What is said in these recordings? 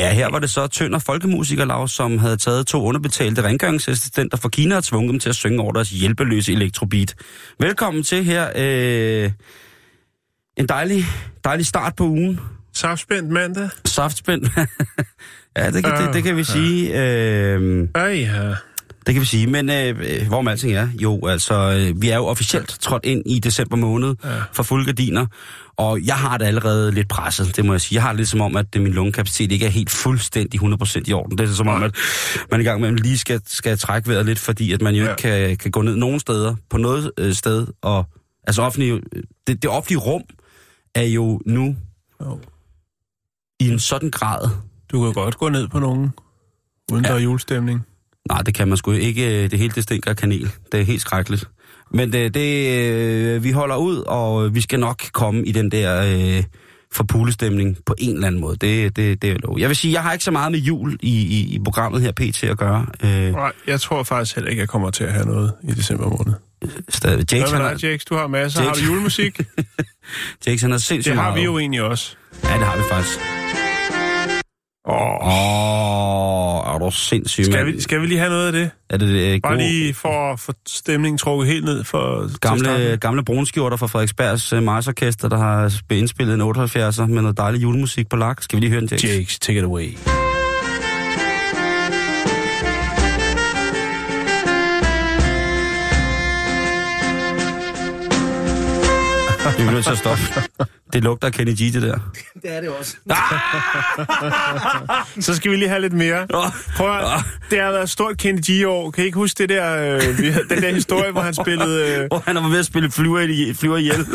Ja, her var det så Tønder Folkemusikerlav, som havde taget to underbetalte rengøringsassistenter fra Kina og tvunget dem til at synge over deres hjælpeløse elektrobeat. Velkommen til her. Øh, en dejlig, dejlig start på ugen. Saftspændt mandag. Saftspændt. ja, det kan, det, det kan vi sige. Øh, Ej, ja. Det kan vi sige. Men øh, øh, hvor med alting er, jo, altså, øh, vi er jo officielt trådt ind i december måned ja. for fulde gardiner. Og jeg har det allerede lidt presset, det må jeg sige. Jeg har det lidt som om, at øh, min lungekapacitet ikke er helt fuldstændig 100% i orden. Det er som om, at man i gang med lige skal, skal trække vejret lidt, fordi at man jo Ja. ikke kan, kan gå ned nogen steder, på noget øh, sted. Og, altså offentlige, det, det offentlige rum er jo nu Jo. i en sådan grad, Du kan godt gå ned på nogen, uden ja. der er julestemning. Nej, det kan man sgu ikke. Det hele det stinker af kanel. Det er helt skrækkeligt. Men det, det øh, vi holder ud, og vi skal nok komme i den der øh, forpulestemning på en eller anden måde. Det, det, det er lov. Jeg vil sige, jeg har ikke så meget med jul i, i, i programmet her PT at gøre. Øh, Nej, jeg tror faktisk heller ikke, jeg kommer til at have noget i december måned. stadig. Hvad Jakes, han med har, dig, Jakes? Du har masser. Har Jakes. du julemusik? Jakes, han har sindssygt Det har meget. vi jo egentlig også. Ja, det har vi faktisk. Åh, Åh, er du sindssyg, skal, vi, skal vi lige have noget af det? Er det det Bare gode, lige for at få stemningen trukket helt ned for gamle, gamle brunskjorter fra Frederiksbergs uh, Marsorkester, der har sp- indspillet en 78'er med noget dejlig julemusik på lak? Skal vi lige høre den, Jakes? Jakes, take it away. Vi er nødt til at stoppe. Det lugter af Kenny G, det der. Det er det også. Så skal vi lige have lidt mere. Prøv at, det har været et stort Kenny G-år. Kan I ikke huske det der, øh, den der historie, hvor han spillede... Øh, Hvor han var ved at spille flyver, i, flyver ihjel.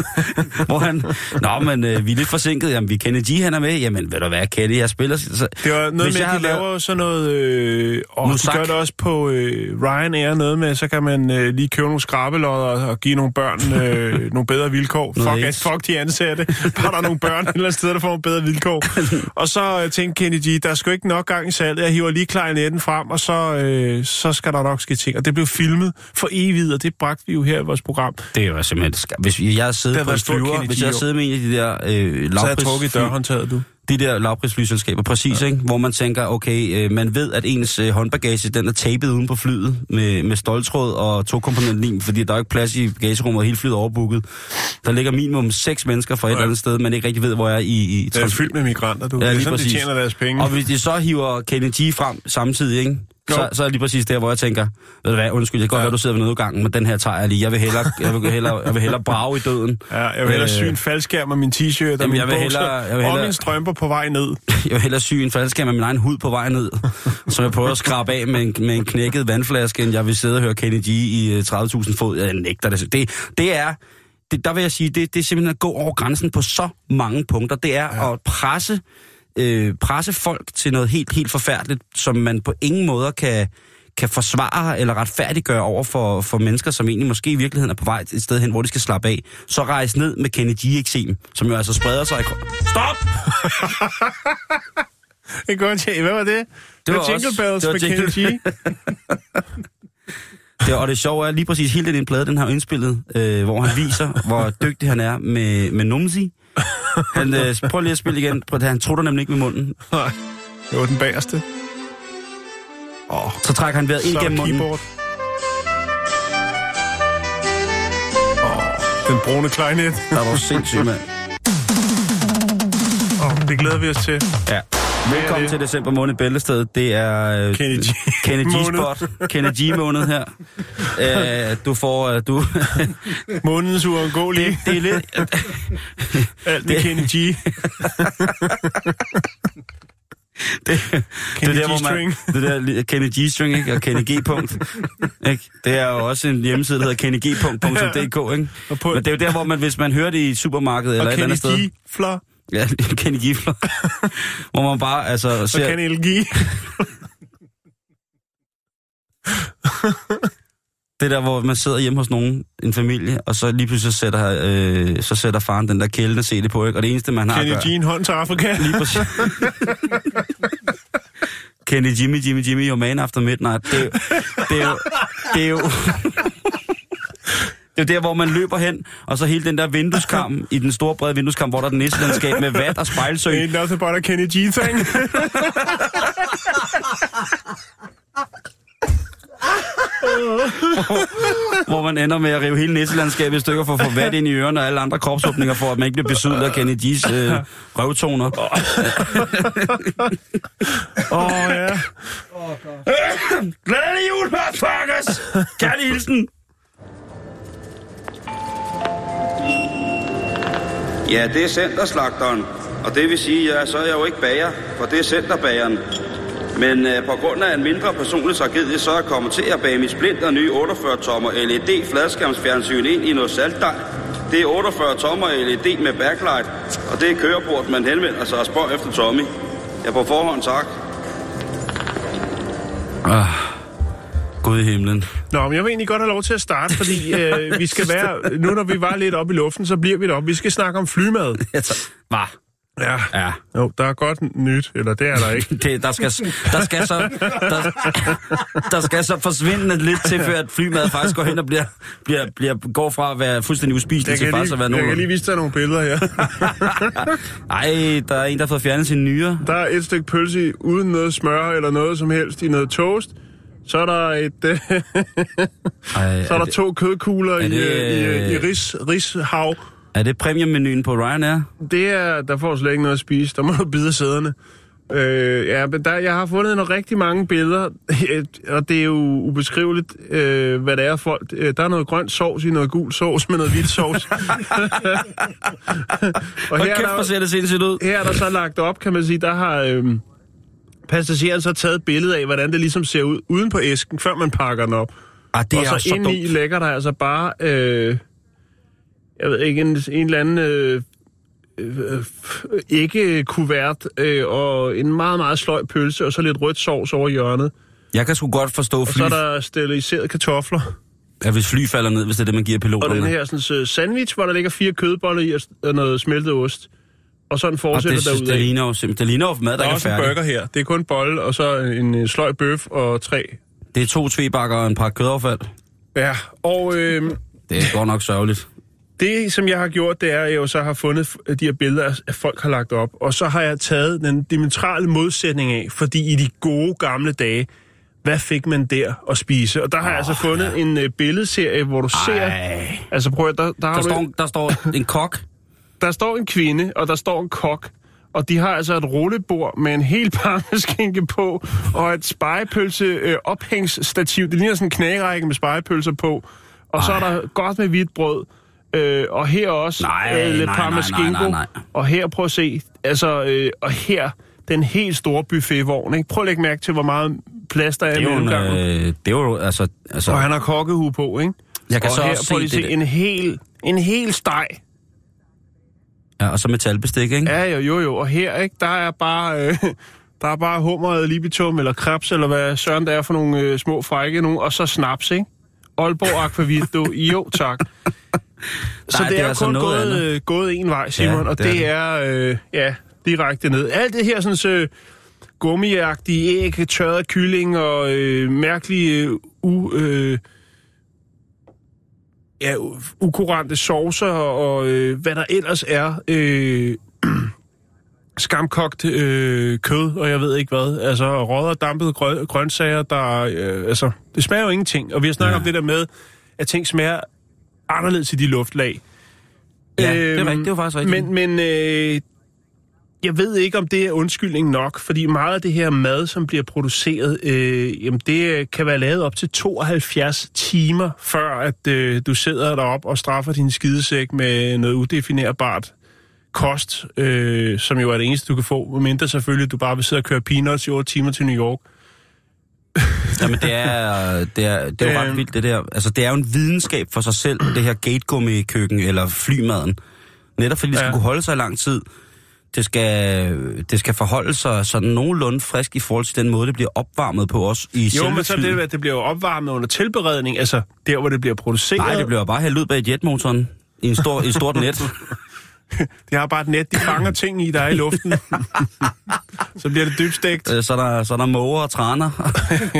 Hvor han... Nå, men øh, vi er lidt forsinket. Jamen, vi Kenny G, han er med. Jamen, ved du hvad, Kenny, jeg spiller... Så, Det var noget Hvis med, jeg at de laver jo sådan noget... Øh, og de Musak. gør det også på øh, Ryanair, noget med, så kan man øh, lige købe nogle skrabelodder og give nogle børn øh, nogle bedre vilkår. Noget Fuck, at, AIDS. fuck de ansatte. Bare der er nogle børn et eller andet sted, der får nogle bedre vilkår. og så øh, tænkte Kenny G, der er sgu ikke nok gang i salget. Jeg hiver lige klarinetten frem, og så, øh, så skal der nok ske ting. Og det blev filmet for evigt, og det bragte vi jo her i vores program. det er jo simpelthen... Hvis jeg har på en flyver, hvis jeg siddet med en af de der øh, Så har jeg trukket dørhåndtaget, du. De der lavprisflyselskaber, præcis, ja. ikke? hvor man tænker, okay, øh, man ved, at ens øh, håndbagage, den er tapet uden på flyet med, med stoltråd og to komponentlim, fordi der er ikke plads i bagagerummet, og hele flyet er overbooket. Der ligger minimum seks mennesker fra et Ja. eller andet sted, man ikke rigtig ved, hvor jeg er i, i Det er fyldt med migranter, du. Ja, det er lige sådan, de præcis. tjener deres penge. Og hvis de så hiver Kenny G frem samtidig, ikke? Så, Jo. så er lige præcis der, hvor jeg tænker, ved du hvad, undskyld, det kan godt Ja. være, du sidder ved nødgangen, men den her tager jeg lige. Jeg vil hellere, jeg vil hellere, jeg vil hellere brage i døden. Ja, jeg vil hellere Øh, sy en faldskærm og min t-shirt og min jeg vil bukser, hellere- jeg vil og hellere- mine strømper på vej ned. Jeg vil hellere sy en faldskærm med min egen hud på vej ned, som jeg prøver at skrabe af med en, med en knækket vandflaske, end jeg vil sidde og høre Kenny G i øh, 30.000 fod. Jeg nægter det. Det, det er, det, der vil jeg sige, det, det er simpelthen at gå over grænsen på så mange punkter. Det er ja. at presse, øh, presse folk til noget helt, helt forfærdeligt, som man på ingen måder kan, kan forsvare eller retfærdiggøre over for, for mennesker, som egentlig måske i virkeligheden er på vej et sted hen, hvor de skal slappe af. Så rejse ned med Kenny G-eksem, som jo altså spreder sig i... Stop! Det godt, ja. Hvad var det? Det var Jingle også- Bells det var. Jingle- Det, og det sjove er lige præcis hele den plade, den har indspillet, øh, hvor han viser, hvor dygtig han er med, med numsi. Han, øh, prøv lige at spille igen. Prøv, han trutter nemlig ikke med munden. Nej, det var den bagerste. Oh. Så trækker han vejret ind gennem munden. keyboard. Åh, den brune klarinet. Der var sindssygt, mand. Oh, det glæder vi os til. Ja. Velkommen det? til december måned i Bæltestedet. Det er øh, Kenny G. Kenny Måned. G-spot. Kenny G-måned her. Øh, du får... Øh, du, Månedens uundgåelige. det, det er lidt... Alt med det- Kenny G. det, det, Kenny er der, hvor man, det der Kenny G-string, ikke? Og Kenny G-punkt. ikke? Det er jo også en hjemmeside, der hedder kennygpunkt.dk, ikke? Men det er jo der, hvor man, hvis man hører det i et supermarked eller Og et eller andet Kenny sted... G. Flor. Ja, Kenny Gifler. hvor man bare, altså, Og ser... Kenny LG. Det der, hvor man sidder hjemme hos nogen, en familie, og så lige pludselig sætter, øh, så sætter faren den der kældende CD på, ikke? Og det eneste, man har Kenny gøre... G. en hånd til Afrika. Lige præcis. Kenny Jimmy, Jimmy, Jimmy, your man after midnight. Det er. Det er jo, det er jo Det er der, hvor man løber hen, og så hele den der vindueskarm, i den store brede vindueskarm, hvor der er den nisselandskab med vat og spejlsø, Ain't nothing but a Kenny G. thing. hvor man ender med at rive hele nisselandskabet i stykker for at få vat ind i ørerne og alle andre kropsåbninger, for at man ikke bliver besudlet af Kenny G's øh, røvtoner. Åh, oh, ja. Glædelig jul, motherfuckers! Kærlig hilsen! Ja, det er centerslagteren. Og det vil sige, ja, så er jeg jo ikke bager, for det er centerbageren. Men øh, på grund af en mindre personlig tragedie, så er jeg kommet til at bage min splinter nye 48-tommer LED fladskærmsfjernsyn ind i noget saltdej. Det er 48 tommer LED med backlight, og det er kørebord, man henvender sig og spørger efter Tommy. Ja, på forhånd tak. Ah, Gud i himlen. Nå, men jeg vil egentlig godt have lov til at starte, fordi øh, vi skal være... Nu når vi var lidt oppe i luften, så bliver vi deroppe. Vi skal snakke om flymad. Hvad? Ja. Ja. Jo, der er godt nyt, eller det er der ikke. Det, der, skal, der, skal så, der, der skal så forsvinde lidt til, før at flymad faktisk går hen og bliver, bliver, bliver, går fra at være fuldstændig uspiselig til faktisk at være lige, jeg kan lige nogen. vise dig nogle billeder her. Ej, der er en, der har fået fjernet sin nyre. Der er et stykke pølse uden noget smør eller noget som helst i noget toast. Så er der et, øh, Ej, så er der det, to kødkugler i, det, øh, i, i ris, rishav. er det premiummenuen på Ryanair? Det er, der får slet ikke noget at spise. Der må du bide sæderne. Øh, ja, men der, jeg har fundet nogle rigtig mange billeder, og det er jo ubeskriveligt, øh, hvad det er folk. Øh, der er noget grønt sovs i noget gul sovs med noget hvidt sovs. og her er, kæft, hvor der, ser det sindssygt ud. her er der så lagt op, kan man sige, der har øh, passageren så taget et billede af, hvordan det ligesom ser ud uden på æsken, før man pakker den op. Ah, det og er så, så, så ind i dumt. lægger der altså bare, øh, jeg ved ikke, en, en eller anden øh, øh, ikke kuvert øh, og en meget, meget sløj pølse, og så lidt rødt sovs over hjørnet. Jeg kan sgu godt forstå Og fly, så er der steriliseret kartofler. at hvis fly falder ned, hvis det er det, man giver Og piloterne. den her sådan, øh, sandwich, hvor der ligger fire kødboller i og og noget smeltet ost. Og sådan og fortsætter det, det, det, derudad. ligner jo simpelthen, det ligner jo mad, der, Der er også en færdig. burger her. Det er kun en bolle, og så en øh, sløj bøf og tre. Det er to tvebakker og en par kødaffald. Ja, og øh, Det er godt nok sørgeligt. Det, som jeg har gjort, det er, at jeg jo så har fundet de her billeder, at folk har lagt op. Og så har jeg taget den diametrale modsætning af, fordi i de gode gamle dage, hvad fik man der at spise? Og der har oh, jeg altså fundet ja. en uh, billedserie, hvor du ser... Ej. Altså prøv at, der, der, Der du, står, der står en kok. Der står en kvinde, og der står en kok. Og de har altså et rullebord med en hel parmeskinke på, og et spejepølse øh, ophængsstativ. Det ligner sådan en knagerække med spejepølser på. Og så er der godt med hvidt brød. Øh, og her også Nej, øh, lidt nej. Og her, prøv at se, altså, øh, og her, den helt store buffetvogn. Ikke? Prøv at lægge mærke til, hvor meget plads der er i mellemgangen. øh, det er jo altså... altså Og han har kokkehue på, ikke? jeg kan og så her, også prøv se at det. se, en hel, en hel steg. Ja, og så metalbestik, ikke? Ja, jo, jo, jo. Og her, ikke, der er bare... Øh, der er bare hummer, libitum eller krebs, eller hvad søren der er for nogle øh, små frække nogle, og så snaps, ikke? Aalborg Aquavit, du. Jo, tak. så Nej, det, det er er, altså kun noget gået, øh, gået en vej, Simon, Ja, og det er det er, øh, ja, direkte ned. Alt det her sådan så gummiagtige æg, tørret kylling og øh, mærkelige øh, u, øh, ja, ukurante saucer og øh, hvad der ellers er. Øh, skamkogt øh, kød, og jeg ved ikke hvad. Altså rødder og dampede grø- grøntsager, der... Øh, altså, det smager jo ingenting. Og vi har snakket Ja. om det der med, at ting smager anderledes i de luftlag. Ja, det er Øhm, rigtigt. Det jo faktisk rigtigt. Men, men øh, jeg ved ikke, om det er undskyldning nok, fordi meget af det her mad, som bliver produceret, øh, jamen det kan være lavet op til 72 timer, før at øh, du sidder derop og straffer din skidesæk med noget udefinerbart kost, øh, som jo er det eneste, du kan få, mindre selvfølgelig, du bare vil sidde og køre peanuts i 8 timer til New York. Jamen, det er, det er, det er jo ret Øhm. vildt, det der. Altså, det er jo en videnskab for sig selv, det her gategummi-køkken eller flymaden. Netop fordi det skal Ja. kunne holde sig i lang tid. Det skal, det skal forholde sig sådan nogenlunde frisk i forhold til den måde, det bliver opvarmet på os i Jo, men så er det, at det bliver opvarmet under tilberedning, altså der, hvor det bliver produceret. Nej, det bliver bare hældt ud bag jetmotoren i en stor, i et stort net. De har bare et net, de fanger ting i, der er i luften. så bliver det dybstegt. Øh, så er der, så er der måger og træner.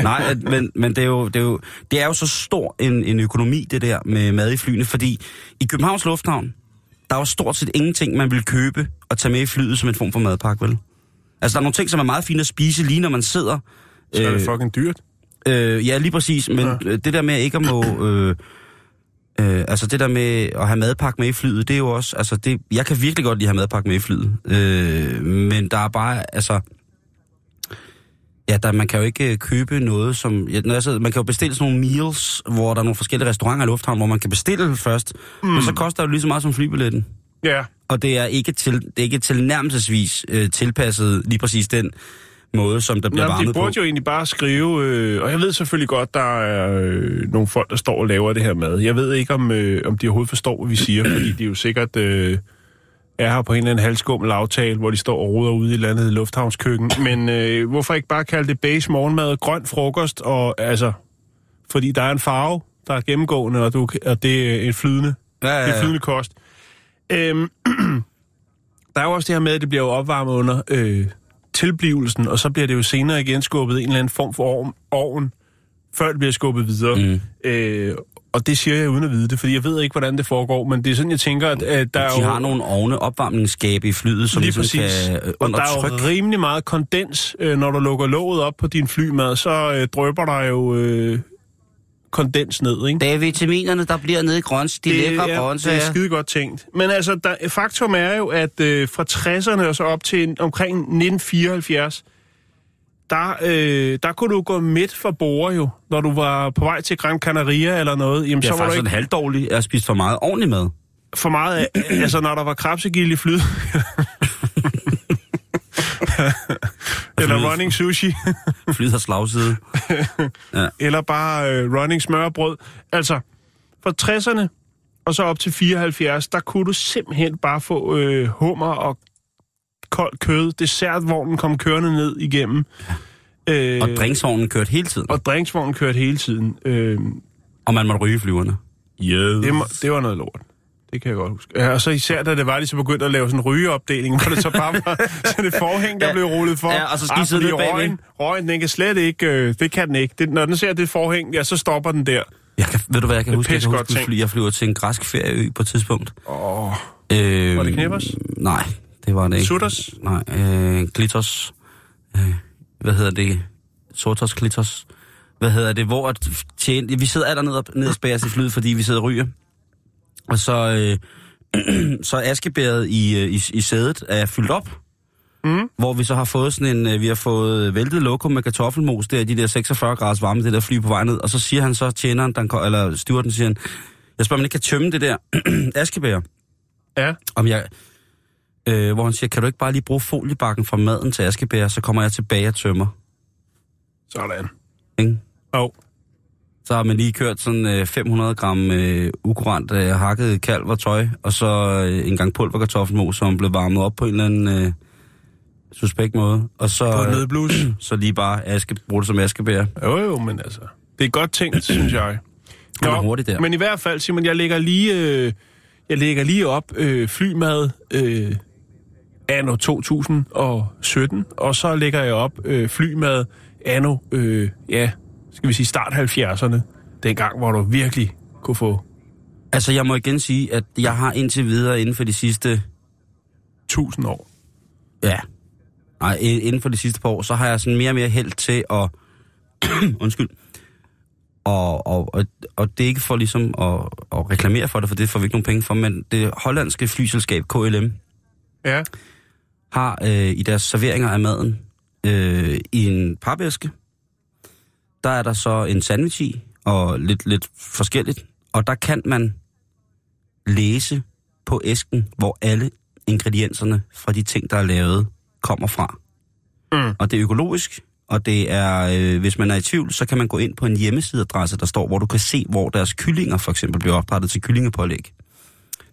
Nej, men, men det, er jo, det, er jo, det er jo så stor en, en økonomi, det der med mad i flyene, fordi i Københavns Lufthavn, der er jo stort set ingenting, man vil købe og tage med i flyet som en form for madpakke, vel? Altså, der er nogle ting, som er meget fine at spise, lige når man sidder. Så er det fucking dyrt. Øh, ja, lige præcis, men Ja. det der med ikke at må... Øh, øh, altså det der med at have madpakke med i flyet, det er jo også... Altså det, jeg kan virkelig godt lide at have madpakke med i flyet. Øh, men der er bare... Altså, ja, der, man kan jo ikke øh, købe noget, som... Ja, når jeg sidder, man kan jo bestille sådan nogle meals, hvor der er nogle forskellige restauranter i lufthavnen, hvor man kan bestille først. Mm. Men så koster det jo lige så meget som flybilletten. Ja, Og det er ikke, til, det er ikke tilnærmelsesvis øh, tilpasset lige præcis den måde, som der bliver Jamen, de varmet på. burde jo egentlig bare skrive, øh, og jeg ved selvfølgelig godt, der er øh, nogle folk, der står og laver det her mad. Jeg ved ikke, om, øh, om de overhovedet forstår, hvad vi siger, fordi de jo sikkert øh, er her på en eller anden halvskummel aftale, hvor de står og roder ude i landet lufthavnskøkken. Men øh, hvorfor ikke bare kalde det base morgenmad, grøn frokost, og altså, fordi der er en farve, der er gennemgående, og, du, og det er en flydende, Ja, ja, det er ja. flydende kost. Øhm, der er jo også det her med, at det bliver jo opvarmet under øh, tilblivelsen, og så bliver det jo senere igen skubbet i en eller anden form for ovn, ovn før det bliver skubbet videre. Mm. Øh, og det siger jeg uden at vide det, fordi jeg ved ikke, hvordan det foregår, men det er sådan, jeg tænker, at, at der er De jo... har nogle ovne opvarmningsskabe i flyet, som Lige ligesom præcis. kan øh, og der er jo rimelig meget kondens, øh, når du lukker låget op på din flymad, så øh, drøber der jo øh, kondens ned, ikke? Det er vitaminerne, der bliver nede i grøns, de lækre ja, det er skide godt tænkt. Men altså, der, faktum er jo, at øh, fra 60'erne og så op til omkring 1974, der, øh, der kunne du gå midt for bord jo, når du var på vej til Gran Canaria eller noget. Jamen, Det så var du faktisk ikke en halvdårlig at spise for meget ordentlig mad. for meget af, altså når der var krabsegild i flyd. eller running sushi. Flyet har slagside. eller bare øh, running smørbrød. Altså, fra 60'erne og så op til 74, der kunne du simpelthen bare få øh, hummer og koldt kød. Dessertvognen kom kørende ned igennem. Øh, Og drinksvognen kørte hele tiden. og drinksvognen kørte hele tiden. Øh, Og man måtte ryge flyverne. det, må, det var noget lort. Det kan jeg godt huske. Ja, og så især, da det var, de så begyndte at lave sådan en rygeopdeling, hvor det så bare var sådan et forhæng, der Ja. blev rullet for. Ja, og så skal I Ah, sidde bagved. røgen, røgen, den kan slet ikke, øh, det kan den ikke. Det, når den ser det forhæng, ja, så stopper den der. Jeg kan, ved du hvad, jeg kan Det huske? Jeg, kan huske jeg, flyver til en græsk ferieø på et tidspunkt. Åh, Øh, Var det Knippers? Nej, det var det ikke. Sutters? Nej, øh, Klitos. Øh, hvad hedder det? Sotos Klitos. Hvad hedder det? Hvor at tjene, vi sidder allernede og, ned og spærer i flyet, fordi vi sidder og ryger. Og så, øh, så askebæret i, øh, i, i sædet er fyldt op. Mm. Hvor vi så har fået sådan en, øh, vi har fået væltet lokum med kartoffelmos der, i de der 46 graders varme, det der fly på vej ned. Og så siger han så, tjeneren, den, eller stewarden siger han, jeg spørger, om man ikke kan tømme det der askebær ja. om jeg, øh, hvor han siger, kan du ikke bare lige bruge foliebakken fra maden til askebær, så kommer jeg tilbage og tømmer. Sådan. Ikke? Og Så har man lige kørt sådan øh, 500 gram øh, ukurant øh, hakket kalv og tøj, og så øh, en gang pulverkartoffelmos, som blev varmet op på en eller anden øh, suspekt måde. Og så, på øh, nødblus. så lige bare aske, bruge det som askebær. Jo, jo, men altså, det er godt tænkt, synes jeg. Det var hurtigt der. Men i hvert fald, Simon, jeg lægger lige, øh, jeg lægger lige op øh, flymad øh, anno 2017, og så lægger jeg op øh, flymad anno, øh, ja, skal vi sige start 70'erne. Dengang, hvor du virkelig kunne få Altså, jeg må igen sige, at jeg har indtil videre inden for de sidste 1000 år. Ja. Nej, inden for de sidste par år, så har jeg sådan mere og mere held til at... undskyld. Og, og, og, og det er ikke for ligesom at, at reklamere for det, for det får vi ikke nogen penge for, men det hollandske flyselskab KLM Ja, har øh, i deres serveringer af maden øh, i en papæske, der er der så en sandwich i, og lidt, lidt forskelligt. Og der kan man læse på æsken, hvor alle ingredienserne fra de ting, der er lavet, kommer fra. Mm. Og det er økologisk, og det er, øh, hvis man er i tvivl, så kan man gå ind på en hjemmesideadresse, der står, hvor du kan se, hvor deres kyllinger for eksempel bliver opdrettet til kyllingepålæg.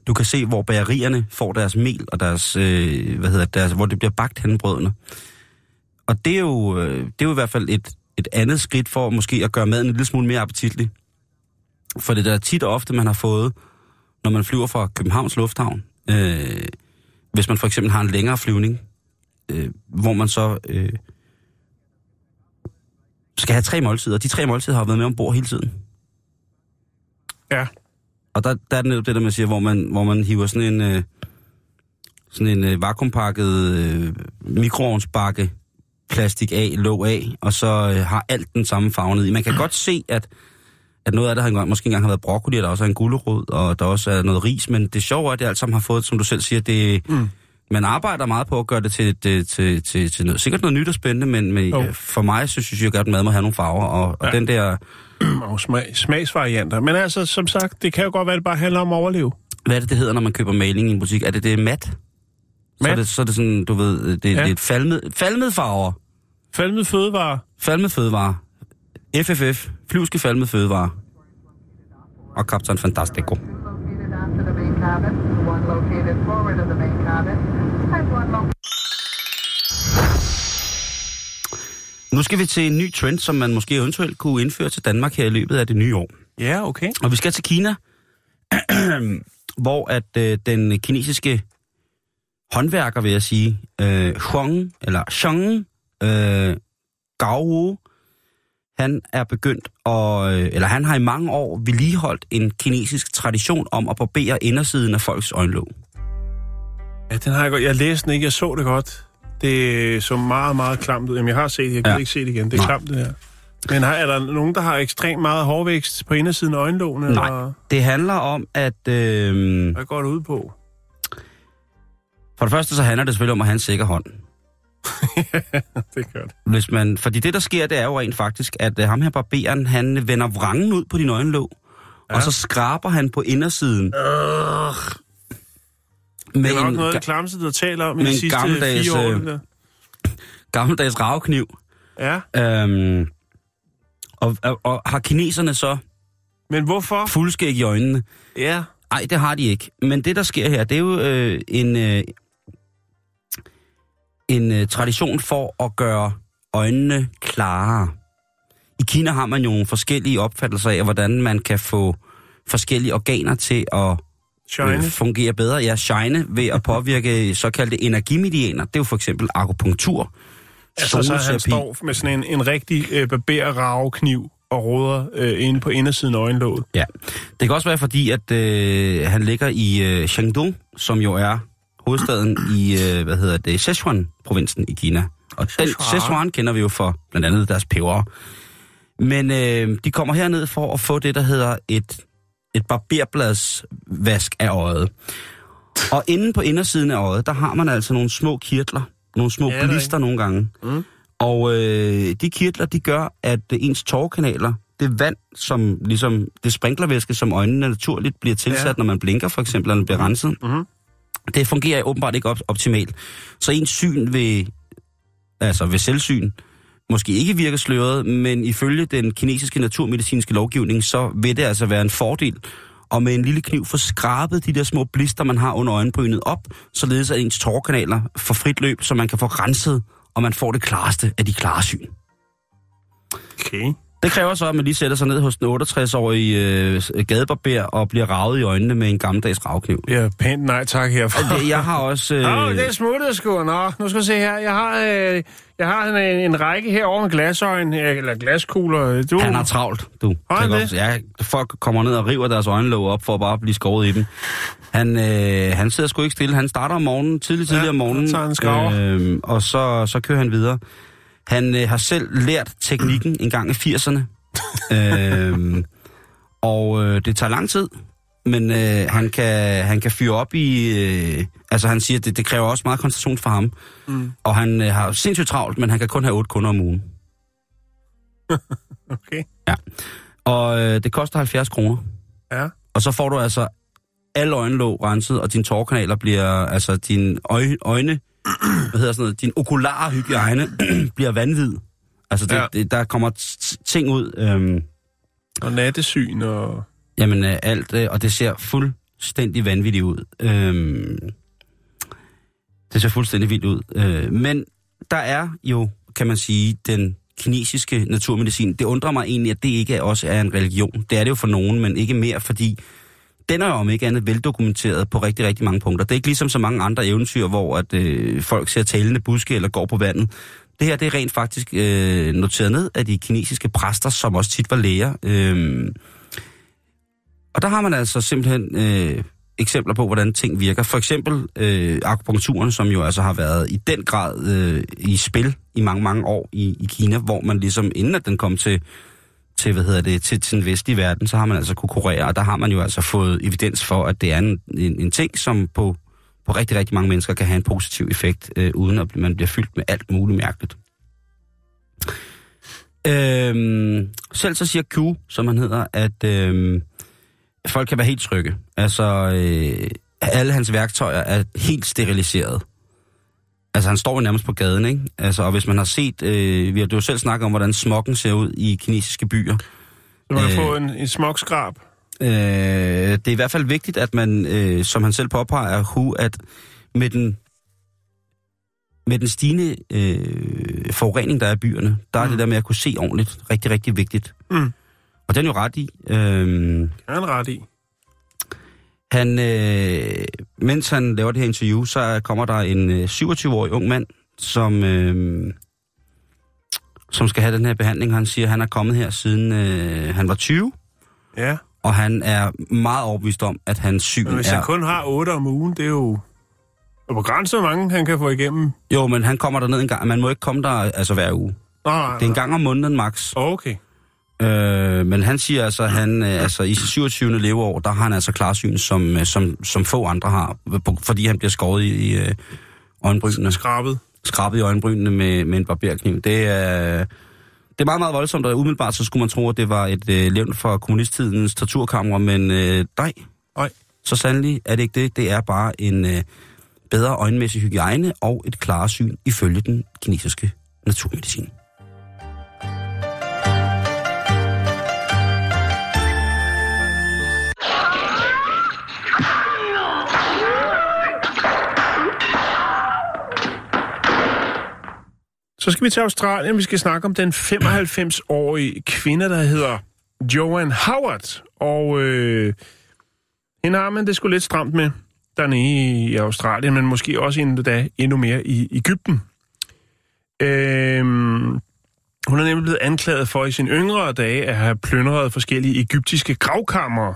Du kan se, hvor bagerierne får deres mel og deres, øh, hvad hedder det, deres, hvor det bliver bagt hen brødene. Og det er, jo, øh, det er jo i hvert fald et, et andet skridt for måske at gøre maden en lille smule mere appetitlig. For det der tit og ofte, man har fået, når man flyver fra Københavns Lufthavn, øh, hvis man for eksempel har en længere flyvning, øh, hvor man så øh, skal have tre måltider. De tre måltider har været med ombord hele tiden. Ja. Og der, der er det netop det, der man siger, hvor man, hvor man hiver sådan en, øh, sådan en øh, vakuumpakket øh, mikroovnsbakke plastik af, låg af, og så øh, har alt den samme farve ned i. Man kan godt se, at, at noget af det har engang, måske engang har været broccoli, og der også er en gulerod, og der også er noget ris, men det sjove er, at det alt sammen har fået, som du selv siger, det, mm. man arbejder meget på at gøre det til, til, til, til, til noget, sikkert noget nyt og spændende, men, men Jo. øh, for mig, så synes jeg at mad må have nogle farver, og, og Ja. den der, Og smag, smagsvarianter. Men altså, som sagt, det kan jo godt være, at det bare handler om at overleve. hvad er det, det hedder, når man køber maling i en butik? Er det det mat? Så er Mat? det, så er det sådan, du ved, det, ja. Det er et falmet, falmet farver. Falmet fødevare. Falmet fødevare. FFF. Flyvske falmet fødevare. Og Kaptajn Fantastico. located after the main cabin, one located forward of the main cabin, and one located Nu skal vi til en ny trend, som man måske eventuelt kunne indføre til Danmark her i løbet af det nye år. Ja, okay. Og vi skal til Kina, hvor at øh, den kinesiske håndværker, vil jeg sige, øh, Huang, eller Xiang øh, Gao, han er begyndt at, øh, eller han har i mange år vedligeholdt en kinesisk tradition om at barbere indersiden af folks øjenlåg. Ja, den har jeg godt. Jeg læste den ikke, jeg så det godt. Det så meget, meget klamt ud. Jamen, jeg har set det, jeg kan Ja. ikke se det igen. Det er Nej. klamt, det her. Men har, er der nogen, der har ekstremt meget hårvækst på indersiden af øjenlågene? Nej. Eller? Det handler om, at øh, Hvad går det ud på? for det første så handler det selvfølgelig om at have en sikker hånd. det gør det. Hvis man, fordi det, der sker, det er jo rent faktisk, at uh, ham her barberen, han vender vrangen ud på din øjenlåg, ja. og så skraber han på indersiden. Øh. Med Det er nok noget du har talt om i de sidste gammeldags, fire år. øh, der. gammeldags ravkniv. Ja, Øhm, og, og, og har kineserne så men hvorfor? fuldskæg i øjnene? Ja, Nej, det har de ikke. Men det, der sker her, det er jo øh, en, øh, en øh, tradition for at gøre øjnene klarere. I Kina har man jo nogle forskellige opfattelser af, hvordan man kan få forskellige organer til at shine. øh, fungere bedre. Ja, shine ved at påvirke såkaldte energimedianer. Det er jo for eksempel akupunktur, Altså, så han står med sådan en, en rigtig øh, barberravekniv og råder øh, inde på indersiden af øjenlåget. Ja, det kan også være fordi, at øh, han ligger i øh, Shandong, som jo er hovedstaden i, øh, hvad hedder det, Sichuan-provinsen i Kina. Og den Sichuan. Sichuan kender vi jo for blandt andet deres peber. Men øh, de kommer herned for at få det, der hedder et, et barberbladsvask af øjet. Og inde på indersiden af øjet, der har man altså nogle små kirtler, nogle små Ja, er blister nogle gange. Mm. Og øh, de kirtler, de gør, at ens tårkanaler, det vand, som ligesom, det sprinklervæske, som øjnene naturligt bliver tilsat, Ja. når man blinker for eksempel, eller bliver renset, Mhm. det fungerer åbenbart ikke op- optimalt. Så ens syn ved, altså ved selvsyn, måske ikke virker sløret, men ifølge den kinesiske naturmedicinske lovgivning, så vil det altså være en fordel og med en lille kniv få skrabet de der små blister, man har under øjenbrynet op, således at ens tårkanaler får frit løb, så man kan få renset, og man får det klareste af de klare syn. Okay. Det kræver så, at man lige sætter sig ned hos den 68-årige øh, gadebarber og bliver ravet i øjnene med en gammeldags ravkniv. Ja, pænt nej tak herfra. Det, jeg har også... Øh, Nå, det er smuttet sgu. Nå, nu skal vi se her. Jeg har, øh, jeg har en, en række herovre med glasøjen, øh, eller glaskugler. Du, Han har travlt, du. Har det? Ja, folk kommer ned og river deres øjenlåg op for at bare blive skåret i dem. Han, øh, han sidder sgu ikke stille. Han starter om morgenen, tidlig, tidlig Ja, om morgenen. øh, og så, så kører han videre. Han øh, har selv lært teknikken en gang i 80'erne. øh, og øh, det tager lang tid. Men øh, han, kan, han kan fyre op i... Øh, altså han siger, at det, det kræver også meget koncentration for ham. Mm. Og han øh, har sindssygt travlt, men han kan kun have otte kunder om ugen. Okay. Og øh, det koster 70 kroner. Ja. Og så får du altså alle øjenlåg renset, og dine tårkanaler bliver, altså dine øje, øjne, hvad hedder sådan noget, din okulare hygiejne bliver vanvid. Altså, det, Ja. det, der kommer ting ud, øhm, Og nattesyn og... jamen øh, alt, øh, og det ser fuldstændig vanvittigt ud. Øhm, det ser fuldstændig vildt ud. Øh, men der er jo, kan man sige, den kinesiske naturmedicin. Det undrer mig egentlig, at det ikke også er en religion. Det er det jo for nogen, men ikke mere, fordi den er jo om ikke andet veldokumenteret på rigtig, rigtig mange punkter. Det er ikke ligesom så mange andre eventyr, hvor at, øh, folk ser talende buske eller går på vandet. Det her det er rent faktisk øh, noteret ned af de kinesiske præster, som også tit var læger. Øh, og der har man altså simpelthen øh, eksempler på, hvordan ting virker. For eksempel øh, akupunkturen, som jo altså har været i den grad øh, i spil i mange, mange år i, i Kina, hvor man ligesom, inden at den kom til, til, hvad hedder det, til, til den vestlige verden, så har man altså kunne kurere, og der har man jo altså fået evidens for, at det er en, en, en ting, som på, på rigtig, rigtig mange mennesker kan have en positiv effekt, øh, uden at man bliver fyldt med alt muligt mærkeligt. Øhm, selv så siger Q, som han hedder, at øhm, folk kan være helt trygge. Altså, øh, alle hans værktøjer er helt steriliseret. Altså, han står jo nærmest på gaden, ikke? Altså, og hvis man har set, øh, vi har jo selv snakket om, hvordan smokken ser ud i kinesiske byer. Så man kan Øh. få en, en smogskrab. Øh, det er i hvert fald vigtigt, at man, øh, som han selv påpeger, Hu, at med den, med den stigende øh, forurening, der er i byerne, der er Mm. det der med at kunne se ordentligt rigtig, rigtig vigtigt. Mm. Og den er jo ret i. Øh, Er han ret i? Han, øh, mens han laver det her interview, så kommer der en øh, 27-årig ung mand, som, øh, som skal have den her behandling. Han siger, at han er kommet her siden øh, han var 20, Ja. og han er meget overbevist om, at hans syn Men hvis er... han kun har 8 om ugen, det er jo... Og begrænset, hvor mange han kan få igennem. Jo, men han kommer der ned en gang. Man må ikke komme der altså hver uge. Nå, nej, Det er en gang om måneden max. Okay. Øh, men han siger altså, at han øh, altså, i sit 27. leveår, der har han altså klarsyn, som, øh, som, som få andre har, fordi han bliver skåret i, i øh, øjenbrynene, Skrabet. skrabet i øjenbrynene med, med en barberkniv. Det er, det er meget, meget voldsomt, og umiddelbart så skulle man tro, at det var et øh, levn fra kommunisttidens torturkammer, men øh, nej, Nej. så sandelig er det ikke det. Det er bare en øh, bedre øjenmæssig hygiejne og et klarsyn ifølge den kinesiske naturmedicin. Så skal vi til Australien. Vi skal snakke om den 95-årige kvinde, der hedder Joan Howard. Og øh, hende har man det skulle lidt stramt med dernede i Australien, men måske også endnu, da, endnu mere i Ægypten. Øh, hun er nemlig blevet anklaget for i sine yngre dage at have plyndret forskellige egyptiske gravkammer.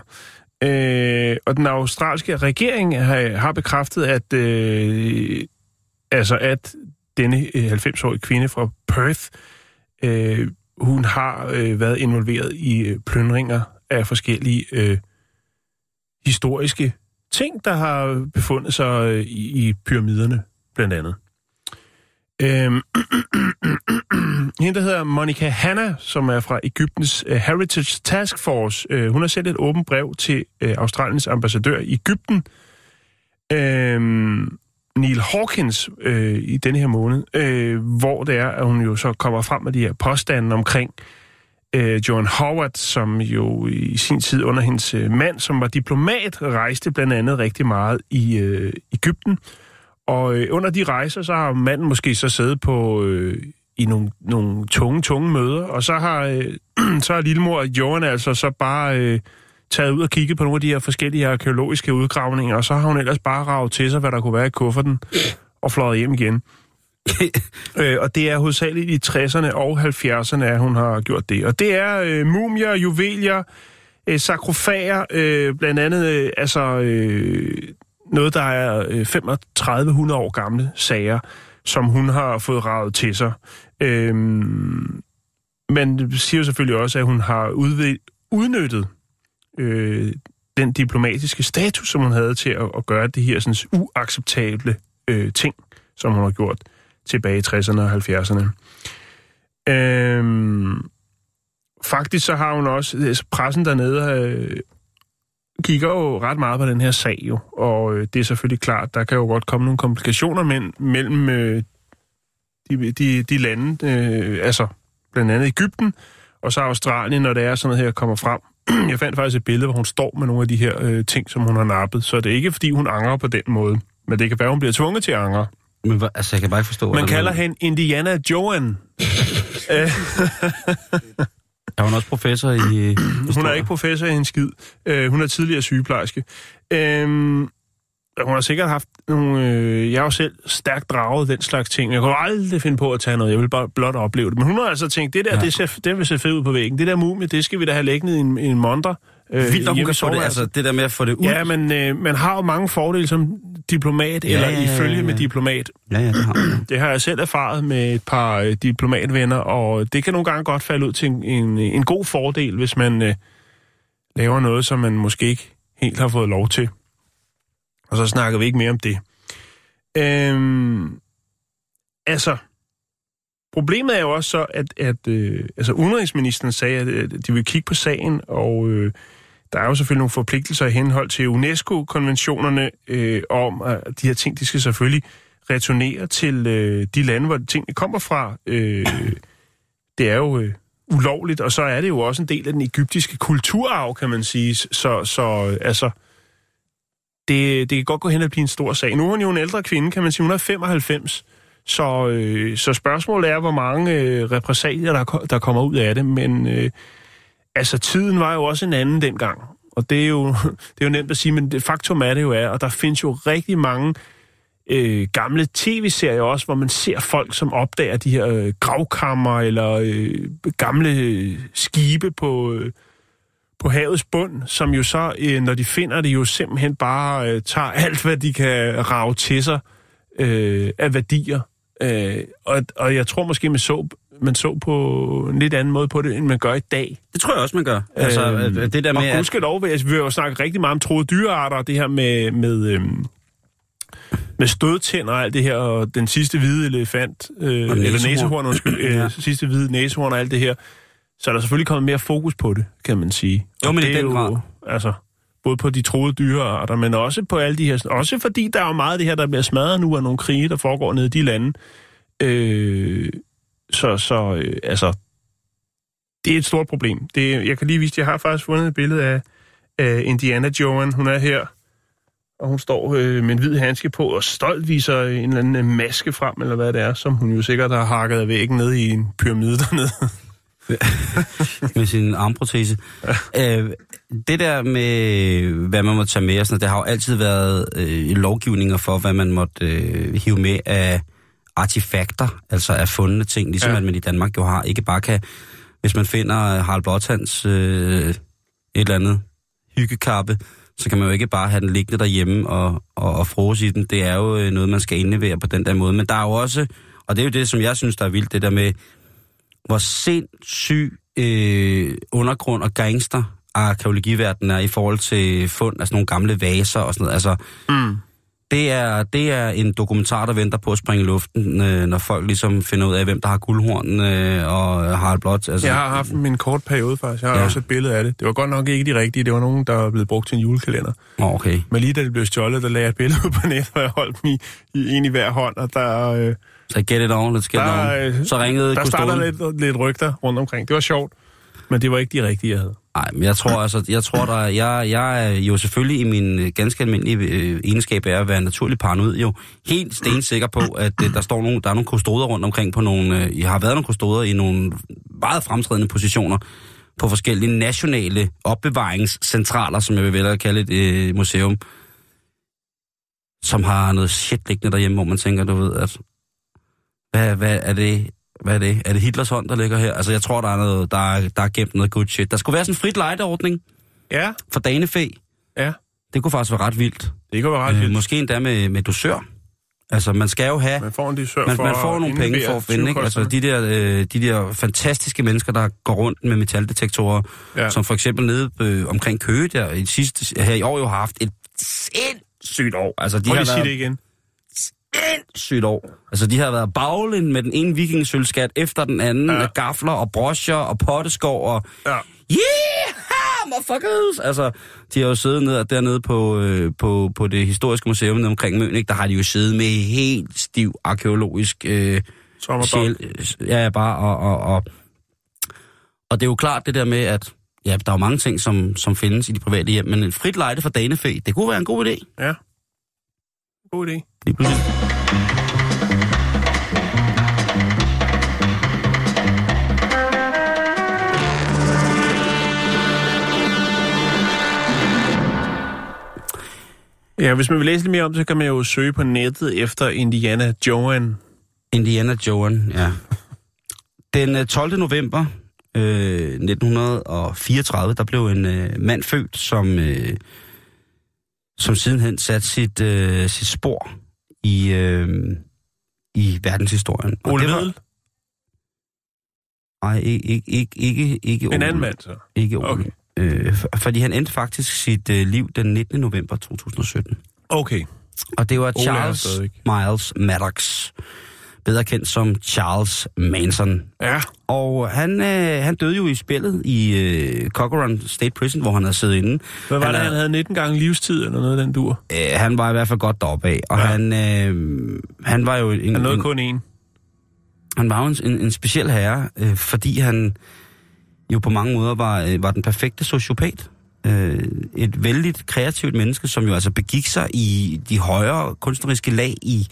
Øh, og den australske regering har, har bekræftet, at, øh, altså at denne øh, 90-årige kvinde fra Perth, øh, hun har øh, været involveret i øh, plyndringer af forskellige øh, historiske ting, der har befundet sig øh, i, i pyramiderne, blandt andet. Øhm, hende, der hedder Monica Hanna, som er fra Ægyptens uh, Heritage Task Force, uh, hun har sendt et åbent brev til uh, Australiens ambassadør i Ægypten, øhm, Neil Hawkins, øh, i denne her måned, øh, hvor det er, at hun jo så kommer frem med de her påstande omkring øh, John Howard, som jo i sin tid under hendes øh, mand, som var diplomat, rejste blandt andet rigtig meget i øh, Ægypten. Og øh, under de rejser, så har manden måske så siddet på øh, i nogle, nogle tunge, tunge møder, og så har, øh, så har lillemor Joan altså så bare øh, taget ud og kigget på nogle af de her forskellige arkeologiske udgravninger, og så har hun ellers bare ravet til sig, hvad der kunne være i kufferten, og fløjet hjem igen. øh, og det er hovedsageligt i 60'erne og 70'erne, at hun har gjort det. Og det er øh, mumier, juvelier, øh, sakrofager, øh, blandt andet øh, altså øh, noget, der er øh, 3500 år gamle sager, som hun har fået ravet til sig. Øh, men siger jo selvfølgelig også, at hun har udnyttet øh, den diplomatiske status, som hun havde til at, at gøre det her sådan, uacceptable øh, ting, som hun har gjort tilbage i 60'erne og 70'erne. Øhm, faktisk så har hun også, altså pressen dernede øh, kigger jo ret meget på den her sag jo, og øh, det er selvfølgelig klart, der kan jo godt komme nogle komplikationer men, mellem øh, de, de, de lande, øh, altså blandt andet Ægypten, og så Australien, når det er sådan noget her kommer frem. Jeg fandt faktisk et billede, hvor hun står med nogle af de her øh, ting, som hun har nappet, så det er ikke, fordi hun angrer på den måde, men det kan være, hun bliver tvunget til at angre. Men hvad- altså, jeg kan bare ikke forstå... Man hvordan kalder hende Indiana Joan. Øh, Er hun også professor i... i Hun er ikke professor i en skid. Øh, hun er tidligere sygeplejerske. Øhm, hun har sikkert haft nogle... Øh, jeg har jo selv stærkt draget den slags ting. Jeg kunne aldrig finde på at tage noget. Jeg vil bare blot opleve det. Men hun har altså tænkt, det der, Ja. det, ser, det vil se fedt ud på væggen. Det der mumie, det skal vi da have liggende i en, i en monter. Øh, Vildt, om hun i kan få det, altså det der med at få det ud. Ja, men øh, man har jo mange fordele som diplomat, Ja, eller ja, i ja, følge ja. med diplomat. ja, ja det har hun. Det har jeg selv erfaret med et par øh, diplomatvenner, og det kan nogle gange godt falde ud til en, en, en god fordel, hvis man øh, laver noget, som man måske ikke helt har fået lov til. Og så snakker vi ikke mere om det. Øhm, altså, problemet er jo også så, at, at øh, altså udenrigsministeren sagde, at, at de vil kigge på sagen, og øh, der er jo selvfølgelig nogle forpligtelser i henhold til UNESCO-konventionerne øh, om, at de her ting, de skal selvfølgelig returnere til øh, de lande, hvor tingene kommer fra. Øh, det er jo øh, ulovligt, og så er det jo også en del af den egyptiske kulturarv, kan man sige. Så, så øh, altså, det, det kan godt gå hen og blive en stor sag. Nu er hun jo en ældre kvinde, kan man sige. Hun er 95. Så, øh, så spørgsmålet er, hvor mange øh, repræsalier, der, der kommer ud af det. Men øh, altså, tiden var jo også en anden dengang. Og det er jo, det er jo nemt at sige, men det faktum er det jo er, og der findes jo rigtig mange øh, gamle tv-serier også, hvor man ser folk, som opdager de her øh, gravkammer eller øh, gamle øh, skibe på, øh, på havets bund, som jo så, øh, når de finder det, jo simpelthen bare øh, tager alt, hvad de kan rave til sig øh, af værdier. Øh, og, og jeg tror måske, man så, man så på en lidt anden måde på det, end man gør i dag. Det tror jeg også, man gør. Altså, øh, det der med... Og at- gudskelov, vil jeg- vi har jo snakket rigtig meget om troede dyrearter, og det her med, med, øhm, med stødtænder og alt det her, og den sidste hvide elefant, øh, eller næsehorn. næsehorn, undskyld, øh, Ja. sidste hvide næsehorn og alt det her, så er der selvfølgelig kommet mere fokus på det, kan man sige. Jo, Og men det er den grad. Altså, både på de troede dyrearter, men også på alle de her... Også fordi der er jo meget af det her, der bliver smadret nu af nogle krige, der foregår nede i de lande. Øh, så, så øh, altså, det er et stort problem. Det, jeg kan lige vise, jeg har faktisk fundet et billede af, af Indiana Joan. Hun er her, og hun står øh, med en hvid handske på, og stolt viser en eller anden maske frem, eller hvad det er, som hun jo sikkert har hakket af væggen ned i en pyramide dernede. med sin armprotese. øh, det der med, hvad man må tage med, og sådan, det har jo altid været øh, lovgivninger for, hvad man måtte øh, hive med af artefakter, altså af fundne ting, ligesom ja. At man i Danmark jo har, ikke bare kan, hvis man finder Harald Blåtands øh, et eller andet hyggekappe, så kan man jo ikke bare have den liggende derhjemme og, og, og frose i den. Det er jo øh, noget, man skal indlevere på den der måde. Men der er jo også, og det er jo det, som jeg synes, der er vildt, det der med, hvor sindssyg øh, undergrund og gangster arkeologiverdenen er i forhold til fund af sådan nogle gamle vaser og sådan noget. Altså, Mm. det er, det er en dokumentar, der venter på at springe i luften, øh, når folk ligesom finder ud af, hvem der har guldhorn øh, og Harald Blot. Altså, Jeg har haft en kort periode faktisk. Jeg har Ja. også et billede af det. Det var godt nok ikke de rigtige. Det var nogen, der var blevet brugt til en julekalender. Okay. Men lige da det blev stjålet, der lagde jeg et billede på nettet, og jeg holdt dem i, i en i hver hånd, og der, øh, Så get it on, let's get der, it on. øh, Så ringede der startede kustoden. lidt, lidt rygter rundt omkring. Det var sjovt, men det var ikke de rigtige, jeg havde. Nej, men jeg tror altså, jeg tror der, jeg, jeg er jo selvfølgelig i min øh, ganske almindelige øh, egenskab af at være naturlig paranoid jo helt stensikker på, at øh, der står nogle, der er nogle kustoder rundt omkring på nogle, øh, jeg har været nogle kustoder i nogle meget fremtrædende positioner på forskellige nationale opbevaringscentraler, som jeg vil vælge at kalde et øh, museum, som har noget shit liggende derhjemme, hvor man tænker, du ved, at hvad, hvad er det, hvad er det? Er det Hitlers hånd, der ligger her? Altså, jeg tror, der er, noget, der er, der er gemt noget good shit. Der skulle være sådan en frit lejdeordning Ja, for Danefæ. ja. Det kunne faktisk være ret vildt. Det kunne være ret Øh, vildt. måske endda med, med dusør. Altså, man skal jo have... Man får en dusør Man, for man får nogle penge for at finde, ikke? Altså, de der, øh, de der fantastiske mennesker, der går rundt med metaldetektorer, ja. Som for eksempel nede øh, omkring Køge, der i sidste, her i år jo har haft et sindssygt år. Altså, de Prøv har lige at sige det været igen. Sindssygt år. Altså, de har været baglen med den ene vikingesølvskat efter den anden, ja. Med gafler og broscher og potteskov og... Ja. Yeah! motherfuckers! Altså, de har jo siddet ned, dernede på, øh, på, på det historiske museum nede omkring Møn, ikke? der har de jo siddet med helt stiv arkeologisk øh, sjæl. Ja, ja, bare, og, og, og, og det er jo klart det der med, at ja, der er jo mange ting, som, som findes i de private hjem, men en frit lejde for danefæ, det kunne være en god idé. Ja. God idé. Lige pludselig. Ja, hvis man vil læse lidt mere om det, så kan man jo søge på nettet efter Indiana Joan. Indiana Joan, ja. Den øh, 12. november øh, 1934, der blev en øh, mand født, som, øh, som sidenhen satte sit, øh, sit spor i, øh, i verdenshistorien. Og Ole det var-? Nej, ikke, ikke, ikke, ikke, ikke En anden mand, så. Ikke Ole. Okay. Øh, for, fordi han endte faktisk sit øh, liv den 19. november 2017. Okay. Og det var Charles. Miles Maddox, bedre kendt som Charles Manson. Ja. Og han, øh, han døde jo i spillet i øh, Cochran State Prison, hvor han havde siddet inde. Hvad var han det, han havde 19 gange livstid, eller noget af den dur? Øh, han var i hvert fald godt deroppe af, og Ja. han, øh, han var jo en, Han nåede en, kun én. han var jo en, en, en speciel herre, øh, fordi han jo på mange måder var, øh, var den perfekte sociopat. Øh, et vældigt kreativt menneske, som jo altså begik sig i de højere kunstneriske lag i,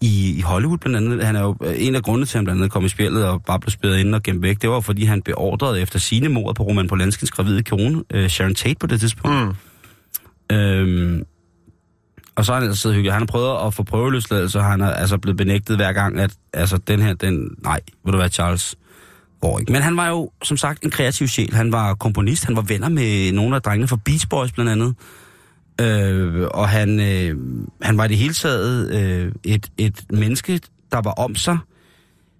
i, i Hollywood blandt andet. Han er jo øh, en af grundene til, at han blandt andet kom i spillet og bare blev spillet ind og gemt væk. Det var, fordi han beordrede efter sine mord på Roman Polanskins gravide kone, øh, Sharon Tate på det tidspunkt. Mm. Øhm, og så har han altså siddet hyggeligt. Han har prøvet at få prøveløsladelse, og han er altså blevet benægtet hver gang, at altså, den her, den, nej, vil du være Charles, går ikke. Men han var jo, som sagt, en kreativ sjæl. Han var komponist, han var venner med nogle af drengene fra Beach Boys blandt andet. Øh, og han, øh, han var i det hele taget øh, et, et menneske, der var om sig.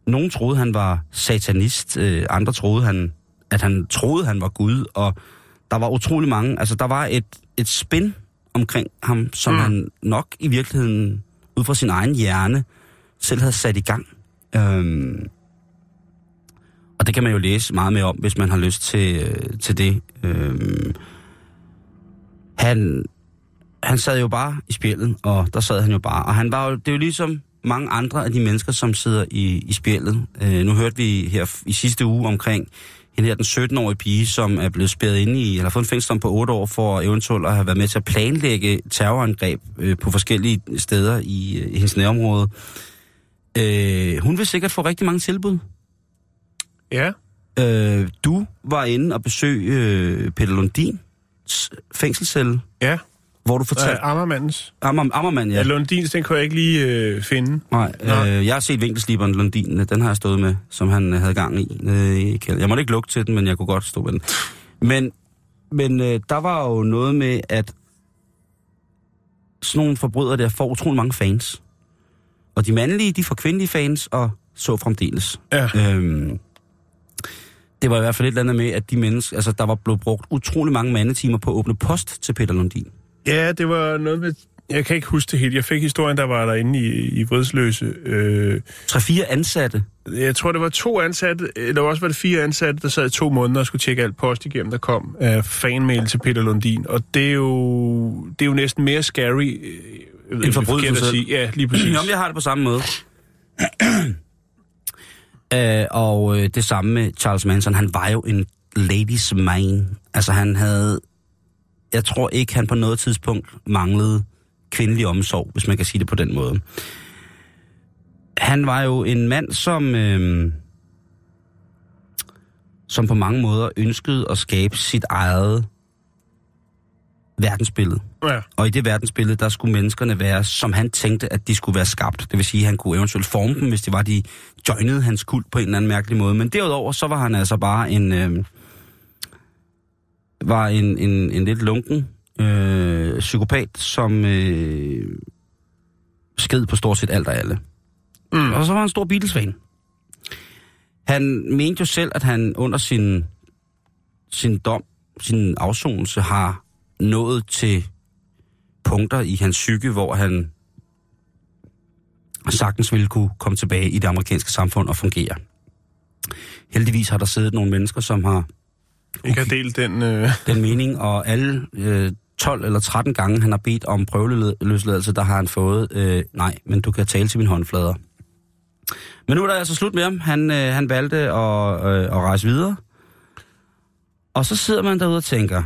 Nogle troede, han var satanist. Øh, andre troede, han, at han troede, han var Gud. Og der var utrolig mange. Altså, der var et, et spin omkring ham, som Mm. mm. han nok i virkeligheden, ud fra sin egen hjerne, selv havde sat i gang. Øhm, og det kan man jo læse meget mere om, hvis man har lyst til, øh, til det. Øhm, han, han sad jo bare i spjældet, og der sad han jo bare. Og han var jo, det er jo ligesom mange andre af de mennesker, som sidder i, i spjældet. Øh, nu hørte vi her i sidste uge omkring hende her, den 17-årige pige, som er blevet spærret inde i, eller fået en fængsel på 8 år for eventuelt at have været med til at planlægge terrorangreb øh, på forskellige steder i, øh, i hendes nærområde. Øh, hun vil sikkert få rigtig mange tilbud. Ja. Øh, du var inde og besøge øh, Peter Lundins fængselscelle, Ja. Hvor du Øh, fortalte... Ammermandens. Ammer, Ammermand, Ja. ja. Lundins, den kunne jeg ikke lige øh, finde. Nej, Nej. øh, jeg har set vinkelsliberen Lundin, den har jeg stået med, som han øh, havde gang i. kælderen. Jeg måtte ikke lugte til den, men jeg kunne godt stå med den. Men, men øh, der var jo noget med, at sådan nogle forbrydere der får utrolig mange fans. Og de mandlige, de får kvindelige fans, og så fremdeles. Ja. Øhm, det var i hvert fald et eller andet med, at de mennesker, altså der var blevet brugt utrolig mange mandetimer på at åbne post til Peter Lundin. Ja, det var noget med... Jeg kan ikke huske det helt. Jeg fik historien, der var derinde i, i Vridsløse. Øh, Tre-fire ansatte. jeg tror, det var to ansatte, eller også var det fire ansatte, der sad i to måneder og skulle tjekke alt post igennem, der kom af fanmail til Peter Lundin. Og det er jo, det er jo næsten mere scary, øh, forbrydelsen forkert at sige. Ja, lige præcis. Jamen, jeg har det på samme måde. øh, og øh, det samme med Charles Manson. Han var jo en ladies man. Altså, han havde... Jeg tror ikke, han på noget tidspunkt manglede kvindelig omsorg, hvis man kan sige det på den måde. Han var jo en mand, som... Øh, som på mange måder ønskede at skabe sit eget verdensbillede. Ja. Og i det verdensbillede, der skulle menneskerne være, som han tænkte, at de skulle være skabt. Det vil sige, at han kunne eventuelt forme dem, hvis det var, de joinede hans kult på en eller anden mærkelig måde. Men derudover, så var han altså bare en... Øh, var en, en, en lidt lunken øh, psykopat, som øh, sked på stort set alt og alle. Mm. Og så var han en stor Beatles-fan. Han mente jo selv, at han under sin, sin dom, sin afsonelse, har nået til punkter i hans psyke, hvor han sagtens ville kunne komme tilbage i det amerikanske samfund og fungere. Heldigvis har der siddet nogle mennesker, som har ikke har delt den... Øh... den mening, og alle øh, 12 eller 13 gange, han har bedt om prøveløsladelse, der har han fået, øh, nej, men du kan tale til min håndflader. Men nu er der altså slut med ham. Han, øh, han valgte at, øh, at rejse videre. Og så sidder man derude og tænker,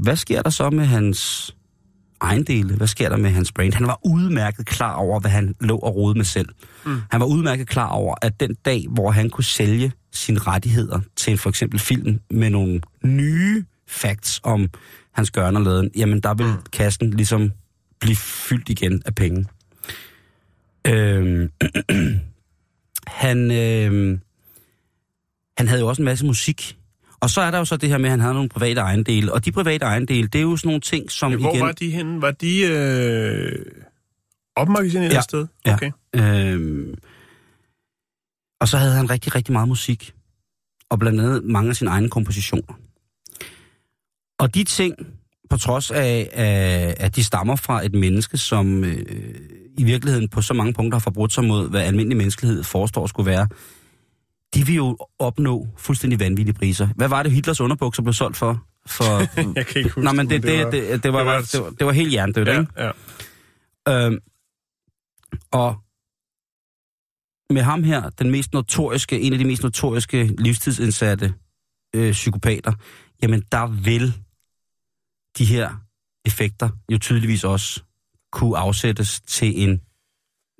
hvad sker der så med hans ejendele? Hvad sker der med hans brand? Han var udmærket klar over, hvad han lå og rode med selv. Mm. Han var udmærket klar over, at den dag, hvor han kunne sælge sine rettigheder til en for eksempel film med nogle nye facts om hans og laden, jamen der vil kassen ligesom blive fyldt igen af penge. Øhm, han, øhm, han havde jo også en masse musik. Og så er der jo så det her med, at han havde nogle private ejendele. Og de private ejendele, det er jo sådan nogle ting, som Hvor igen... var de henne? Var de øh... opmagasineret Ja. et sted? Ja. Okay. Øhm, og så havde han rigtig, rigtig meget musik. Og blandt andet mange af sine egne kompositioner. Og de ting, på trods af, af at de stammer fra et menneske, som øh, i virkeligheden på så mange punkter har forbrudt sig mod, hvad almindelig menneskelighed forestår skulle være, de vil jo opnå fuldstændig vanvittige priser. Hvad var det, Hitlers underbukser blev solgt for? for Jeg kan ikke huske Nå, men det, det, var- det, det, det, var, det var- det, var, det var helt hjernedødt, Ja, ikke? ja. Øhm, og med ham her, den mest notoriske, en af de mest notoriske livstidsindsatte øh, psykopater, jamen der vil de her effekter jo tydeligvis også kunne afsættes til en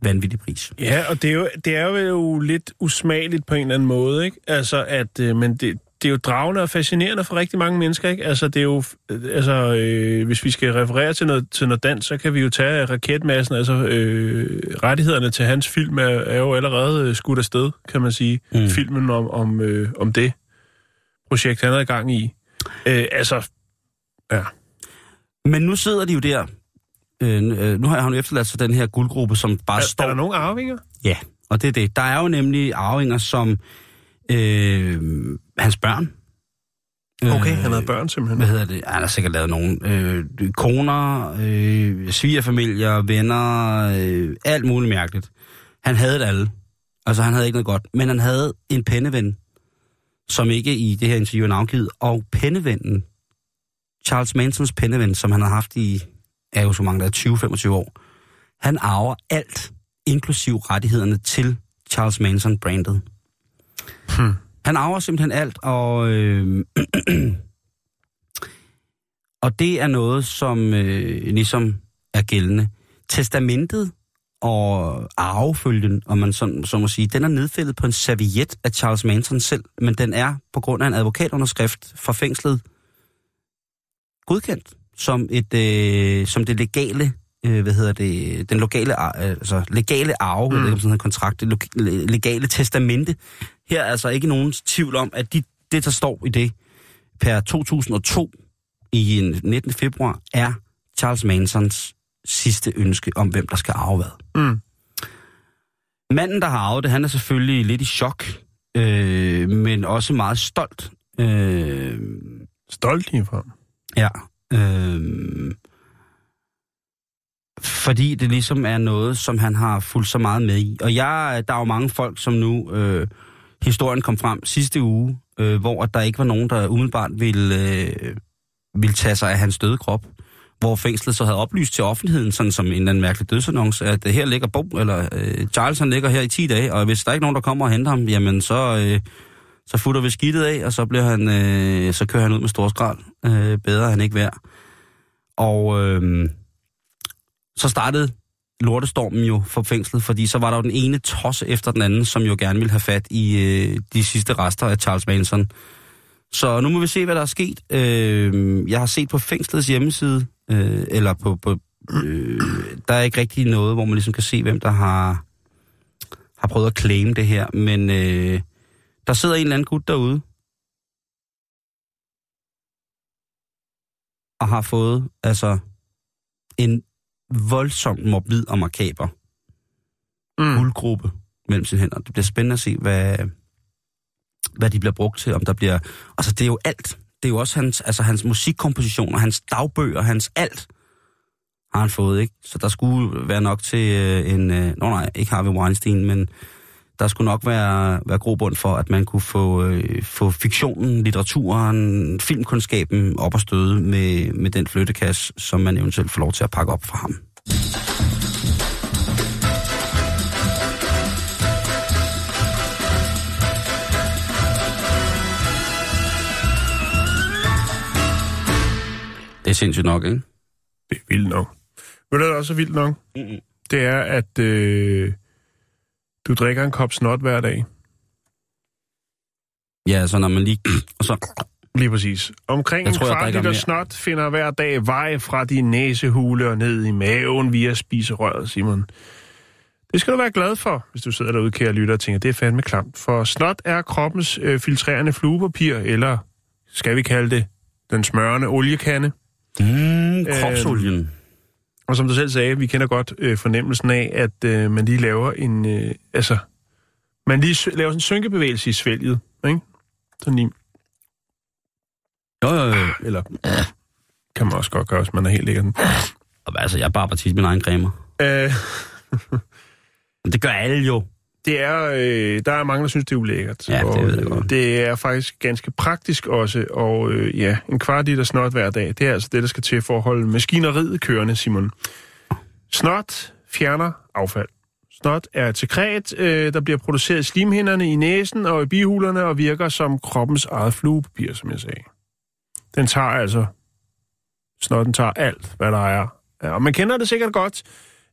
vanvittig pris. Ja, og det er, jo, det er jo lidt usmageligt på en eller anden måde, ikke? Altså, at, øh, men det, det er jo dragende og fascinerende for rigtig mange mennesker, ikke? Altså, det er jo, øh, altså, øh, hvis vi skal referere til noget, til noget dans, så kan vi jo tage raketmassen, altså, øh, rettighederne til hans film er, er jo allerede øh, skudt afsted, kan man sige. Mm. Filmen om, om, øh, om det projekt, han i gang i. Øh, altså, ja. Men nu sidder de jo der. Øh, øh, nu har han jo efterladt sig den her guldgruppe, som bare Er, står... er der nogen arvinger? Ja, og det er det. Der er jo nemlig arvinger som øh, hans børn. Okay, Øh, han havde børn simpelthen. Hvad hedder det? Han har sikkert lavet nogen. Øh, koner, øh, svigerfamilier, venner, øh, alt muligt mærkeligt. Han havde det alle. Altså, han havde ikke noget godt. Men han havde en penneven, som ikke i det her interview er navngivet. Og pennevennen, Charles Mansons penneven, som han har haft i, er jo så mange, der er 20-25 år. Han arver alt, inklusiv rettighederne til Charles Manson brandet. Hmm. Han arver simpelthen alt, og, øh, og det er noget, som øh, ligesom er gældende. Testamentet og arvefølgen, om man sådan, så må sige, den er nedfældet på en serviet af Charles Manson selv, men den er på grund af en advokatunderskrift fra fængslet godkendt som et øh, som det legale øh, hvad hedder det den lokale ar- altså legale arve, mm. om sådan en kontrakt, det legale testamente. Her er altså ikke nogen tvivl om at de, det der står i det per 2002 i en 19. februar er Charles Mansons sidste ønske om hvem der skal arve hvad. Mm. Manden, der har arvet det, han er selvfølgelig lidt i chok, øh, men også meget stolt. Øh, Stolt for. Ja. Øh, fordi det ligesom er noget, som han har fulgt så meget med i. Og jeg, der er jo mange folk, som nu... Øh, historien kom frem sidste uge, øh, hvor der ikke var nogen, der umiddelbart ville, øh, ville tage sig af hans døde krop. Hvor fængslet så havde oplyst til offentligheden, sådan som en eller anden mærkelig dødsannonce, at øh, her ligger Bo, eller øh, Charles han ligger her i 10 dage, og hvis der er ikke nogen, der kommer og henter ham, jamen så... Øh, så futter vi skidtet af, og så, bliver han, øh, så kører han ud med stor skrald. Øh, bedre han ikke værd. Og øh, så startede lortestormen jo for fængslet, fordi så var der jo den ene tosse efter den anden, som jo gerne ville have fat i øh, de sidste rester af Charles Manson. Så nu må vi se, hvad der er sket. Øh, jeg har set på fængslets hjemmeside, øh, eller på... på øh, der er ikke rigtig noget, hvor man ligesom kan se, hvem der har, har prøvet at claim det her, men... Øh, der sidder en eller anden gut derude, og har fået altså en voldsomt morbid og makaber Mm. guldgruppe mellem sine hænder. Det bliver spændende at se, hvad, hvad de bliver brugt til, om der bliver... Altså, det er jo alt. Det er jo også hans, altså, hans musikkompositioner, hans dagbøger, hans alt har han fået, ikke? Så der skulle være nok til øh, en... Øh, nå nej, ikke Harvey Weinstein, men der skulle nok være, være grobund for, at man kunne få, øh, få fiktionen, litteraturen, filmkundskaben op og støde med, med den flyttekasse, som man eventuelt får lov til at pakke op for ham. Det er sindssygt nok, ikke? Det er vildt nok. Ved du, hvad der også er vildt nok? Mm-mm. Det er, at øh, du drikker en kop snot hver dag. Ja, så når man lige... Og så... Lige præcis. Omkring Jeg en tror, kvart liter mere. snot finder hver dag vej fra din næsehule og ned i maven via spiserøret, Simon. Det skal du være glad for, hvis du sidder derude, kære lytter, og tænker, det er fandme klamt. For snot er kroppens øh, filtrerende fluepapir, eller skal vi kalde det den smørende oliekande. Mm, kropsolien. Og som du selv sagde, vi kender godt øh, fornemmelsen af, at øh, man lige laver en... Øh, altså, man lige laver sådan en synkebevægelse i svælget, ikke? Sådan lige... Jo, jo, jo. Eller... Kan man også godt gøre, hvis man er helt lækker. Og Altså, jeg barber tit min egen cremer. Øh, det gør alle jo. Det er... Øh, der er mange, der synes, det er ulækkert. Ja, det og, ved jeg godt. øh, Det er faktisk ganske praktisk også. Og øh, ja, en kvart liter snot hver dag, det er altså det, der skal til for at holde maskineriet kørende, Simon. Snot fjerner affald. Snot er et sekret, øh, der bliver produceret i slimhinderne i næsen og i bihulerne og virker som kroppens eget fluepapir, som jeg sagde. Den tager altså... Snotten tager alt, hvad der er. Ja, og man kender det sikkert godt.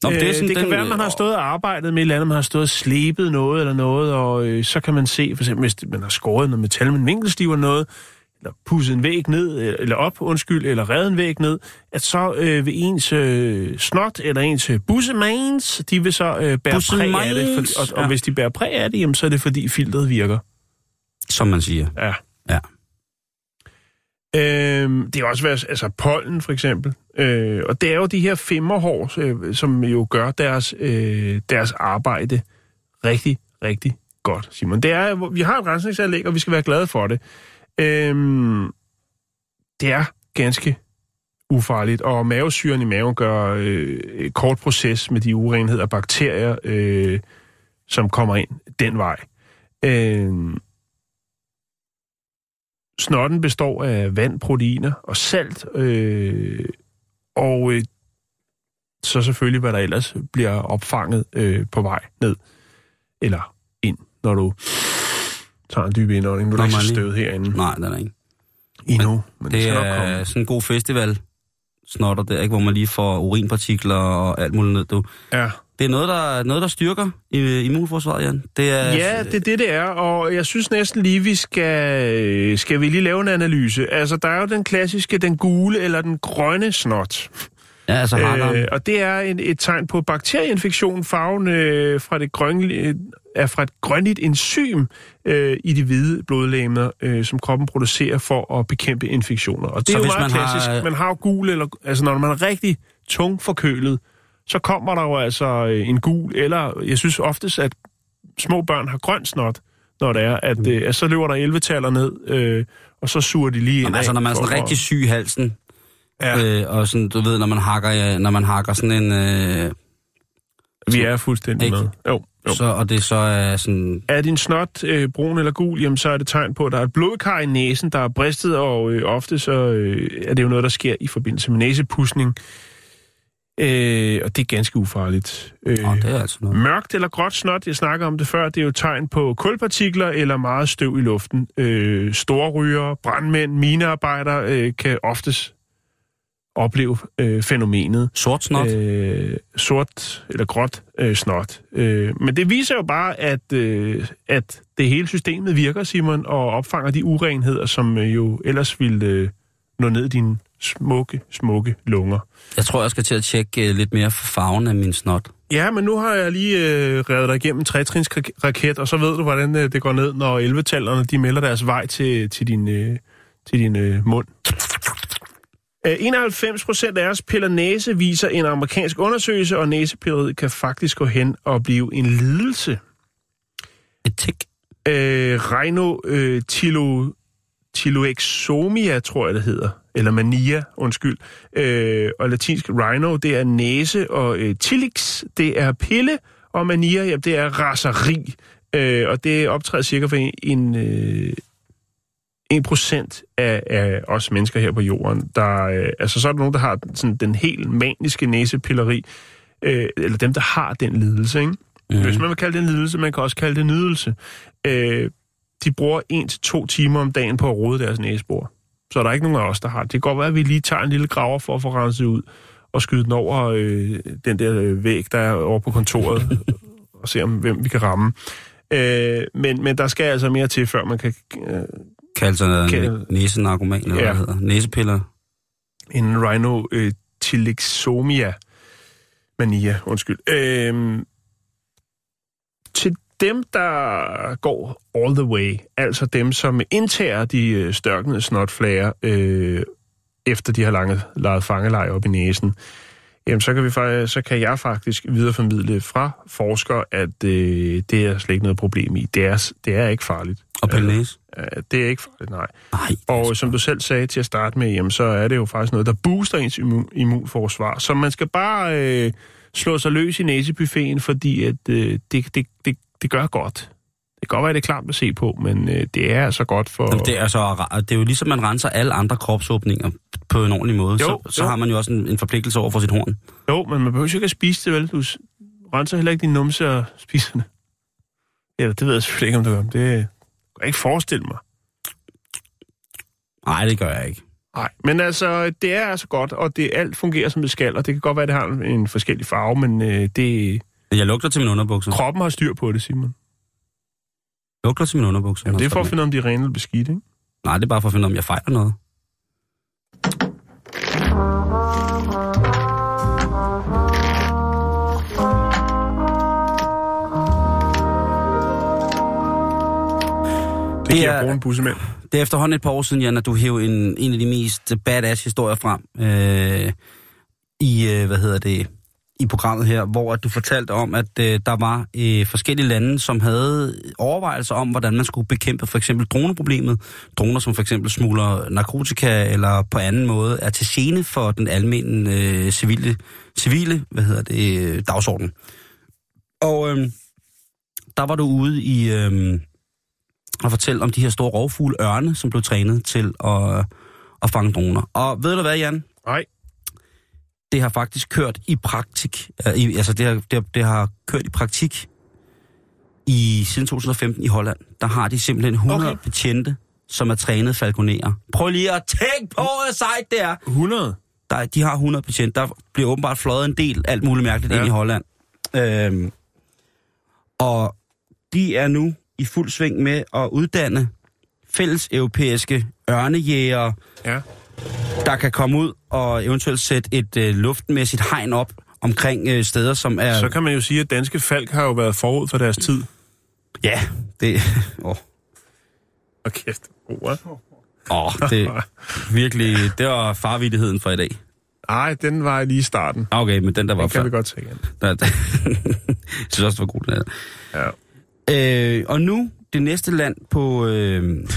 Nå, det, er øh, sådan det kan den, være, at man har øh, stået og arbejdet med et eller andet, man har stået og slebet noget eller noget, og øh, så kan man se, for eksempel, hvis man har skåret noget metal med en vinkelstiv eller noget, eller pudset en væg ned, øh, eller op, undskyld, eller reddet en væg ned, at så øh, vil ens øh, snot eller ens øh, bussemans, de vil så øh, bære præg af det. Bussemans, For, og, og ja. hvis de bærer præg af det, jamen, så er det fordi filtret virker. Som man siger. Ja. Øh, det er også været, altså pollen for eksempel. Øh, og det er jo de her femmerhår, øh, som jo gør deres, øh, deres arbejde rigtig, rigtig godt, Simon. Det er, vi har et rensningsanlæg, og vi skal være glade for det. Øh, det er ganske ufarligt, og mavesyren i maven gør øh, kort proces med de urenheder og bakterier, øh, som kommer ind den vej. Øh, Snotten består af vand, proteiner og salt, øh, og øh, så selvfølgelig, hvad der ellers bliver opfanget øh, på vej ned, eller ind, når du tager en dyb indånding. Nu er der ikke støvet herinde Nej, den er ikke. endnu, men det, Det skal nok er komme. sådan en god festival snotter der, ikke? hvor man lige får urinpartikler og alt muligt ned. Du. Ja. Det er noget, der, noget, der styrker immunforsvaret, Jan. Det er, Ja, det er det, det er, og jeg synes næsten lige, vi skal, skal vi lige lave en analyse. Altså, der er jo den klassiske, den gule eller den grønne snot. Ja altså har Øh, og det er en, et tegn på bakterieinfektion. Farven øh, fra det grønlige, er fra et grønligt enzym øh, i de hvide blodlegemer, øh, som kroppen producerer for at bekæmpe infektioner. Og det Så er jo hvis meget man har- klassisk. Man har jo gul, eller, altså når man er rigtig tung forkølet, så kommer der jo altså øh, en gul, eller jeg synes oftest, at små børn har grøn snot, når det er, at, Mm. øh, at så løber der 11 taller ned, øh, og så suger de lige ind. Altså, når man er sådan rigtig syg i halsen, Ja. øh, og sådan, du ved, når man hakker, når man hakker sådan en... Øh, Vi er fuldstændig Ikke? med. Jo, jo. så, og det så er sådan... Er din snot øh, brun eller gul, jamen, så er det tegn på, at der er et blodkar i næsen, der er bristet, og øh, ofte så øh, er det jo noget, der sker i forbindelse med næsepusning. Øh, og det er ganske ufarligt. Øh, Åh, det er altså noget. Mørkt eller gråt snot, jeg snakker om det før, det er jo tegn på kulpartikler eller meget støv i luften. Øh, store ryger, brandmænd, minearbejdere øh, kan oftest opleve øh, fænomenet Sort snot? øh, sort eller gråt øh, snot. Øh, men det viser jo bare, at, øh, at det hele systemet virker, Simon, og opfanger de urenheder, som øh, jo ellers ville øh, nå ned i dine smukke, smukke lunger. Jeg tror, jeg skal til at tjekke øh, lidt mere for farven af min snot. Ja, men nu har jeg lige øh, revet dig igennem en trætrins raket, og så ved du, hvordan øh, det går ned, når 11-tallerne de melder deres vej til, til din, øh, til din øh, mund. Øh, 91 procent af os piller næse, viser en amerikansk undersøgelse, og næsepilleriet kan faktisk gå hen og blive en lidelse. Et tik. Øh, Rhino øh, tilo, tiloexomia, tror jeg det hedder, eller mania, undskyld. Øh, og latinsk rhino, det er næse, og øh, tilix, det er pille, og mania, ja, det er raseri. Øh, og det optræder cirka for en, en, øh, 1% af, af os mennesker her på jorden. Der, øh, altså så er der nogen, der har sådan, den helt maniske næsepilleri, øh, eller dem, der har den lidelse. Ikke? Mm. Hvis man vil kalde det en lidelse, man kan også kalde det nydelse. Øh, de bruger 1-2 timer om dagen på at rode deres næsebor. Så er der ikke nogen af os, der har det. Det kan godt være, at vi lige tager en lille graver for at få renset ud og skyde den over øh, den der øh, væg, der er over på kontoret, og se om hvem vi kan ramme. Øh, men, men der skal altså mere til, før man kan... Øh, Kaldt sig Kan- en næsenarkoman, eller Ja. hvad hedder. Næsepiller. en rhino øh, mania, undskyld. Øh, til dem, der går all the way, altså dem, som indtager de øh, størknede snotflager, øh, efter de har lange, lavet fangelej op i næsen, jamen så kan, vi, så kan jeg faktisk videreformidle fra forskere, at øh, det er slet ikke noget problem i. Det er, det er ikke farligt. Og pille næse. Øh, det er ikke farligt, nej. Nej. Og som du selv sagde til at starte med, jamen, så er det jo faktisk noget, der booster ens immun- immunforsvar. Så man skal bare øh, slå sig løs i næsebuffeten, fordi at, øh, det, det, det, det gør godt. Det kan godt være, det er klart at se på, men øh, det er altså godt for... Jamen, det, er altså, det er jo ligesom, man renser alle andre kropsåbninger på en ordentlig måde. Jo, så, så jo. har man jo også en, en forpligtelse over for sit horn. Jo, men man behøver jo ikke at spise det, vel? Du renser heller ikke din numse og spiser det. Ja, det ved jeg selvfølgelig ikke, om du gør. Det kan jeg ikke forestille mig. Nej, det gør jeg ikke. Nej, men altså, det er altså godt, og det alt fungerer, som det skal, og det kan godt være, det har en, forskellig farve, men øh, det, Jeg lugter til mine underbukser. kroppen har styr på det, Simon. Lugter til mine underbukser. Jamen, det er for at finde, om de er rene eller beskidt, ikke? Nej, det er bare for at finde, om jeg fejler noget. Det, Det er- bussemænd. Det er efterhånden et par år siden, Jan, at du hævde en, en af de mest badass historier frem øh, i, øh, hvad hedder det, i programmet her, hvor at du fortalte om, at øh, der var øh, forskellige lande, som havde overvejelser om, hvordan man skulle bekæmpe for eksempel droneproblemet. Droner, som for eksempel smugler narkotika eller på anden måde er til scene for den almindelige øh, civile, civile hvad hedder det, øh, dagsorden. Og øh, der var du ude i... Øh, at fortælle om de her store rovfugle ørne, som blev trænet til at, øh, at fange droner. Og ved du hvad, Jan? Nej. Det har faktisk kørt i praktik. øh, i- Altså, det har, det, har, det har kørt i praktik i siden 2015 i Holland. Der har de simpelthen 100 okay. Betjente, som er trænet falconerer. Prøv lige at tænke på, hvor sejt det er. 100? Der, de har 100 betjente. Der bliver åbenbart fløjet en del alt muligt mærkeligt ja. Ind i Holland. Øhm, og de er nu i fuld sving med at uddanne fælles europæiske ørnejægere, Ja. Der kan komme ud og eventuelt sætte et øh, luftmæssigt hegn op omkring øh, steder, som er... Så kan man jo sige, at danske falk har jo været forud for deres tid. Ja, det... Åh, Og kæft. Oh, åh, det virkelig... Det var farvittigheden for i dag. Nej, den var lige i starten. Okay, men den der var Den kan før. vi godt tage igen. Der, der, jeg synes også, det var god, den her. Ja. Øh, og nu det næste land på øh,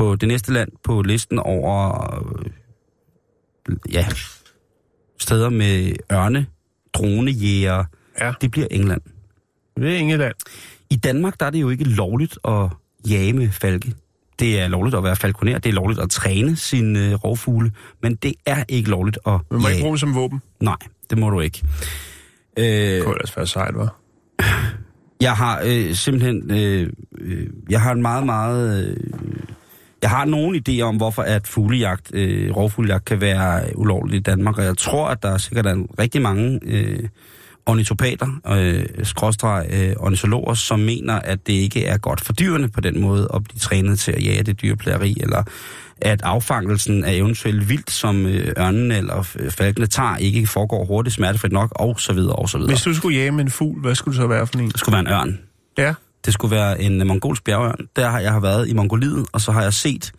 på det næste land på listen over øh, ja steder med ørne dronejæger. Ja. Det bliver England. Det er England. I Danmark der er det jo ikke lovligt at jage med falke. Det er lovligt at være falconer, det er lovligt at træne sine øh, rovfugle, men det er ikke lovligt at Man må ikke jage. bruge dem som våben. Nej, det må du ikke. Øh, Det kunne ellers være sejt, var. Jeg har øh, simpelthen, øh, øh, jeg har en meget, meget, øh, jeg har nogle idéer om, hvorfor at fuglejagt, øh, rovfuglejagt kan være ulovligt i Danmark, og jeg tror, at der er sikkert er rigtig mange øh, ornitopater, øh, skråstreg øh, ornitologer, som mener, at det ikke er godt for dyrene på den måde at blive trænet til at jage det dyreplageri, eller at affangelsen af eventuelt vildt, som øh, ørnen eller øh, falkene tager, ikke foregår hurtigt, smertefrit nok, og så videre, og så videre. Hvis du skulle jage med en fugl, hvad skulle det så være for en? Det skulle være en ørn. Ja. Det skulle være en mongolsk bjergørn. Der har jeg har været i Mongoliet, og så har jeg set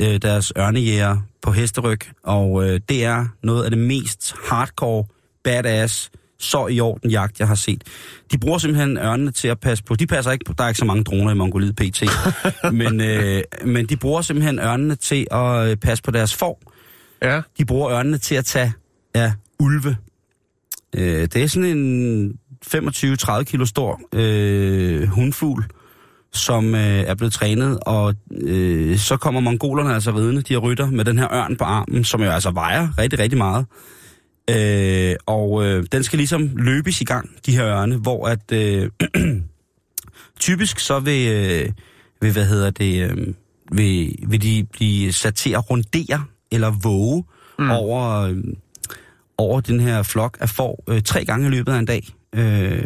øh, deres ørnejæger på hesteryg, og øh, det er noget af det mest hardcore, badass, så i orden jagt, jeg har set. De bruger simpelthen ørnene til at passe på. De passer ikke på, der er ikke så mange droner i Mongoliet pt. men, øh, men de bruger simpelthen ørnene til at øh, passe på deres får. Ja. De bruger ørnene til at tage af ulve. Øh, det er sådan en 25-30 kilo stor øh, hundfugl. som øh, er blevet trænet, og øh, så kommer mongolerne altså ridende, de her rytter, med den her ørn på armen, som jo altså vejer rigtig, rigtig meget. Øh, og øh, den skal ligesom løbes i gang, de her ørne, hvor at øh, typisk så vil, øh, vil, hvad hedder det, øh, vil, vil de blive sat til at rundere eller våge mm. over, øh, over den her flok af får øh, tre gange i løbet af en dag. Øh,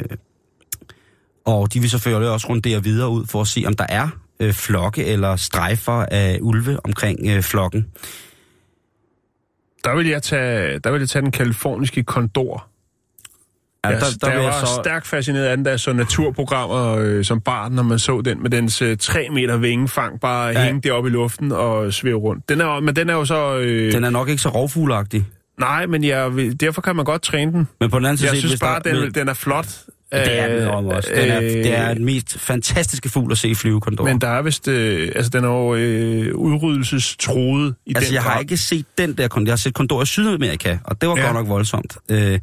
og de vil selvfølgelig også rundere videre ud for at se, om der er øh, flokke eller strejfer af ulve omkring øh, flokken. Der vil jeg tage, der vil jeg tage den kaliforniske kondor. Ja, der, der, der vil var så... stærkt fascineret af den, jeg så naturprogrammer øh, som barn, når man så den med dens øh, 3 meter vingefang bare ja. Hænge deroppe i luften og svæve rundt. Den er, men den er jo så... Øh, Den er nok ikke så rovfugleagtig. Nej, men jeg, vil- derfor kan man godt træne den. Men på den anden side... Jeg set, synes bare, der, den, den er flot. Det er den Øh, også. Den er, øh, det er den mest fantastiske fugl at se flyve kondor. Men der er vist... Øh, altså, den er jo øh, udryddelsestruet i altså, den jeg har ikke set den der kondor. Jeg har set kondor i Sydamerika, og det var ja. godt nok voldsomt. Øh,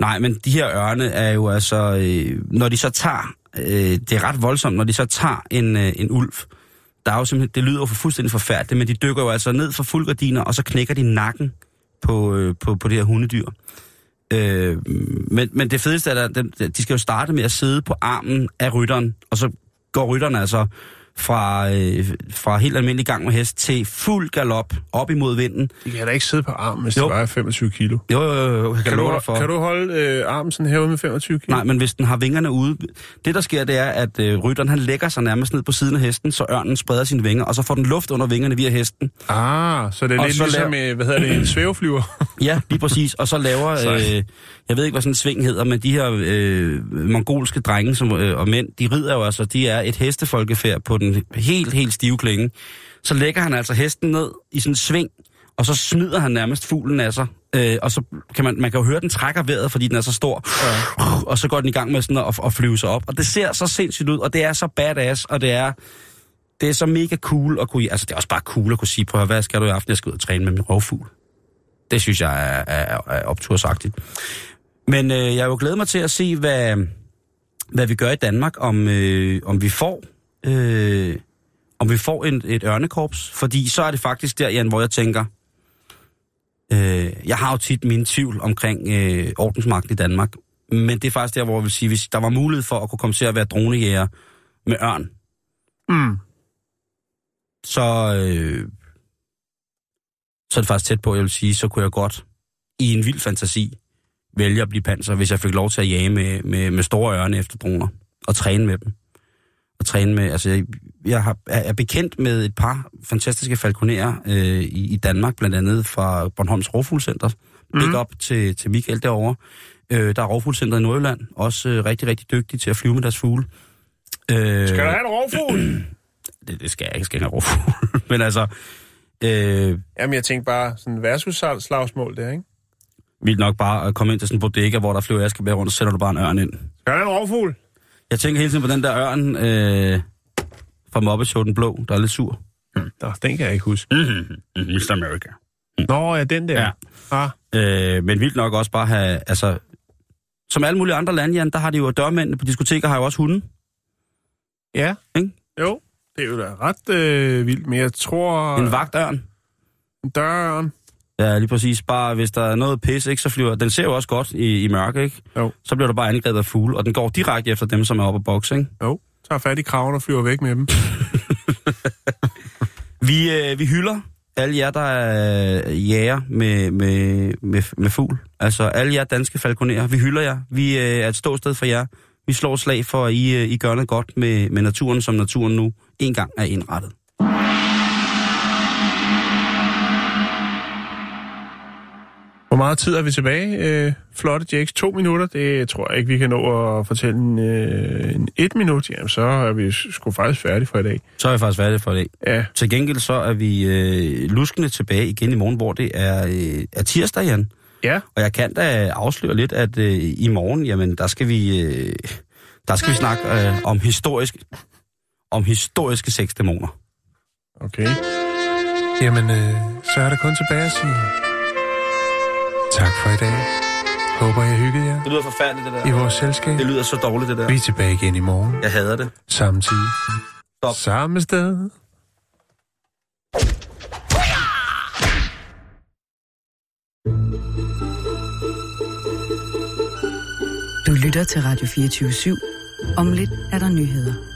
nej, men de her ørne er jo altså... Øh, når de så tager... Øh, det er ret voldsomt, når de så tager en, øh, en ulv. Der er jo simpelthen, det lyder jo for fuldstændig forfærdeligt, men de dykker jo altså ned fra fuldgardiner, og så knækker de nakken på, øh, på, på det her hundedyr. Øh, men, men det fedeste er, at de, de skal jo starte med at sidde på armen af rytteren, og så går rytteren altså fra, øh, fra helt almindelig gang med hest til fuld galop op imod vinden. De kan da ikke sidde på armen, hvis Jo. det vejer 25 kilo. Jo, jo, jo, jo, kan, Kan du, for. kan du holde øh, armen sådan herude med 25 kilo? Nej, men hvis den har vingerne ude... Det, der sker, det er, at øh, rytteren han lægger sig nærmest ned på siden af hesten, så ørnen spreder sine vinger, og så får den luft under vingerne via hesten. Ah, så det er Og lidt ligesom, lav- øh, hvad hedder det, en svæveflyver? Ja, lige præcis. Og så laver, øh, jeg ved ikke, hvad sådan en sving hedder, men de her øh, mongolske drenge som, øh, og mænd, de rider jo altså, de er et hestefolkefærd på den helt, helt stive klinge. Så lægger han altså hesten ned i sådan en sving, og så smider han nærmest fuglen af sig. Øh, og så kan man, man kan jo høre, at den trækker vejret, fordi den er så stor. Ja. Og så går den i gang med sådan at, at flyve sig op. Og det ser så sindssygt ud, og det er så badass, og det er, det er så mega cool at kunne... Altså, det er også bare cool at kunne sige, prøv at hvad skal du i aften? Jeg skal ud og træne med min rovfugl. Det synes jeg er, er, er optursagtigt. Men øh, jeg vil jo glæde mig til at se, hvad, hvad vi gør i Danmark, om, øh, om vi får... Øh, om vi får en, et ørnekorps, fordi så er det faktisk der, Jan, hvor jeg tænker, øh, jeg har jo tit min tvivl omkring øh, ordensmagten i Danmark, men det er faktisk der, hvor jeg vil sige, hvis der var mulighed for at kunne komme til at være dronejæger med ørn, Mm. så, øh, så er det faktisk tæt på, jeg vil sige, så kunne jeg godt i en vild fantasi vælge at blive panser, hvis jeg fik lov til at jage med, med, med store ørne efter droner og træne med dem. Og træne med, altså jeg, jeg har, er bekendt med et par fantastiske falconerer øh, i, i Danmark, blandt andet fra Bornholms Rovfuglcenter. Big Mhm. up til, til Michael derovre. Øh, der er Rovfuglcenter i Nordjylland, også øh, rigtig, rigtig dygtige til at flyve med deres fugle. Øh, Skal du have en rovfugl? det, det skal jeg ikke, jeg skal ikke have rovfugle. Men altså, øh, Jamen, jeg tænkte bare sådan versus-slagsmål der, ikke? Vildt nok bare at komme ind til sådan en bodega, hvor der flyver askebær rundt, og så sætter du bare en ørn ind. Skal du have en rovfugl? Jeg tænker hele tiden på den der ørn øh, fra Muppet Show, den blå, der er lidt sur. Nå, den kan jeg ikke huske. Mm-hmm. Mr. America. Nå, ja, den der. Ja. Ah, Øh, men vildt nok også bare have, altså, som alle mulige andre lande, Jan, der har de jo dørmændene på diskoteker, har jo også hunde. ja. Ikke? Jo, det er jo da ret øh, vildt, men jeg tror... En vagtørn. Døren. Ja, lige præcis. Bare hvis der er noget pis, ikke, så flyver den ser jo også godt i, i mørke, ikke? Jo. Så bliver der bare angrebet af fugle, og den går direkte efter dem, som er oppe at bokse, ikke? Jo, tager fat i kraven og flyver væk med dem. Vi, øh, vi hylder alle jer, der er jæger med, med, med, med fugl. Altså alle jer danske falconerer. Vi hylder jer. Vi øh, er et ståsted for jer. Vi slår slag for, at I, øh, I gør noget godt med, med naturen, som naturen nu engang er indrettet. Hvor meget tid er vi tilbage? Øh, flotte Jakes. To minutter, det tror jeg ikke, vi kan nå at fortælle en, øh, en et minut. Jamen, så er vi sgu faktisk færdige for i dag. Så er jeg faktisk færdig for i dag. Ja, Til gengæld så er vi øh, luskende tilbage igen i morgen, hvor det er, øh, er tirsdag, Jan. ja. Og jeg kan da afsløre lidt, at øh, i morgen, jamen, der skal vi, øh, der skal vi snakke øh, om historisk, om historiske sexdæmoner. okay. Jamen, øh, så er der kun tilbage at sige Tak for i dag. Håber, jeg hyggede jer. Det lyder forfærdeligt, det der. I vores selskab. Det lyder så dårligt, det der. Vi er tilbage igen i morgen. Jeg hader det. Samme tid. Stop. Samme sted. Du lytter til Radio 24 /7. Om lidt er der nyheder.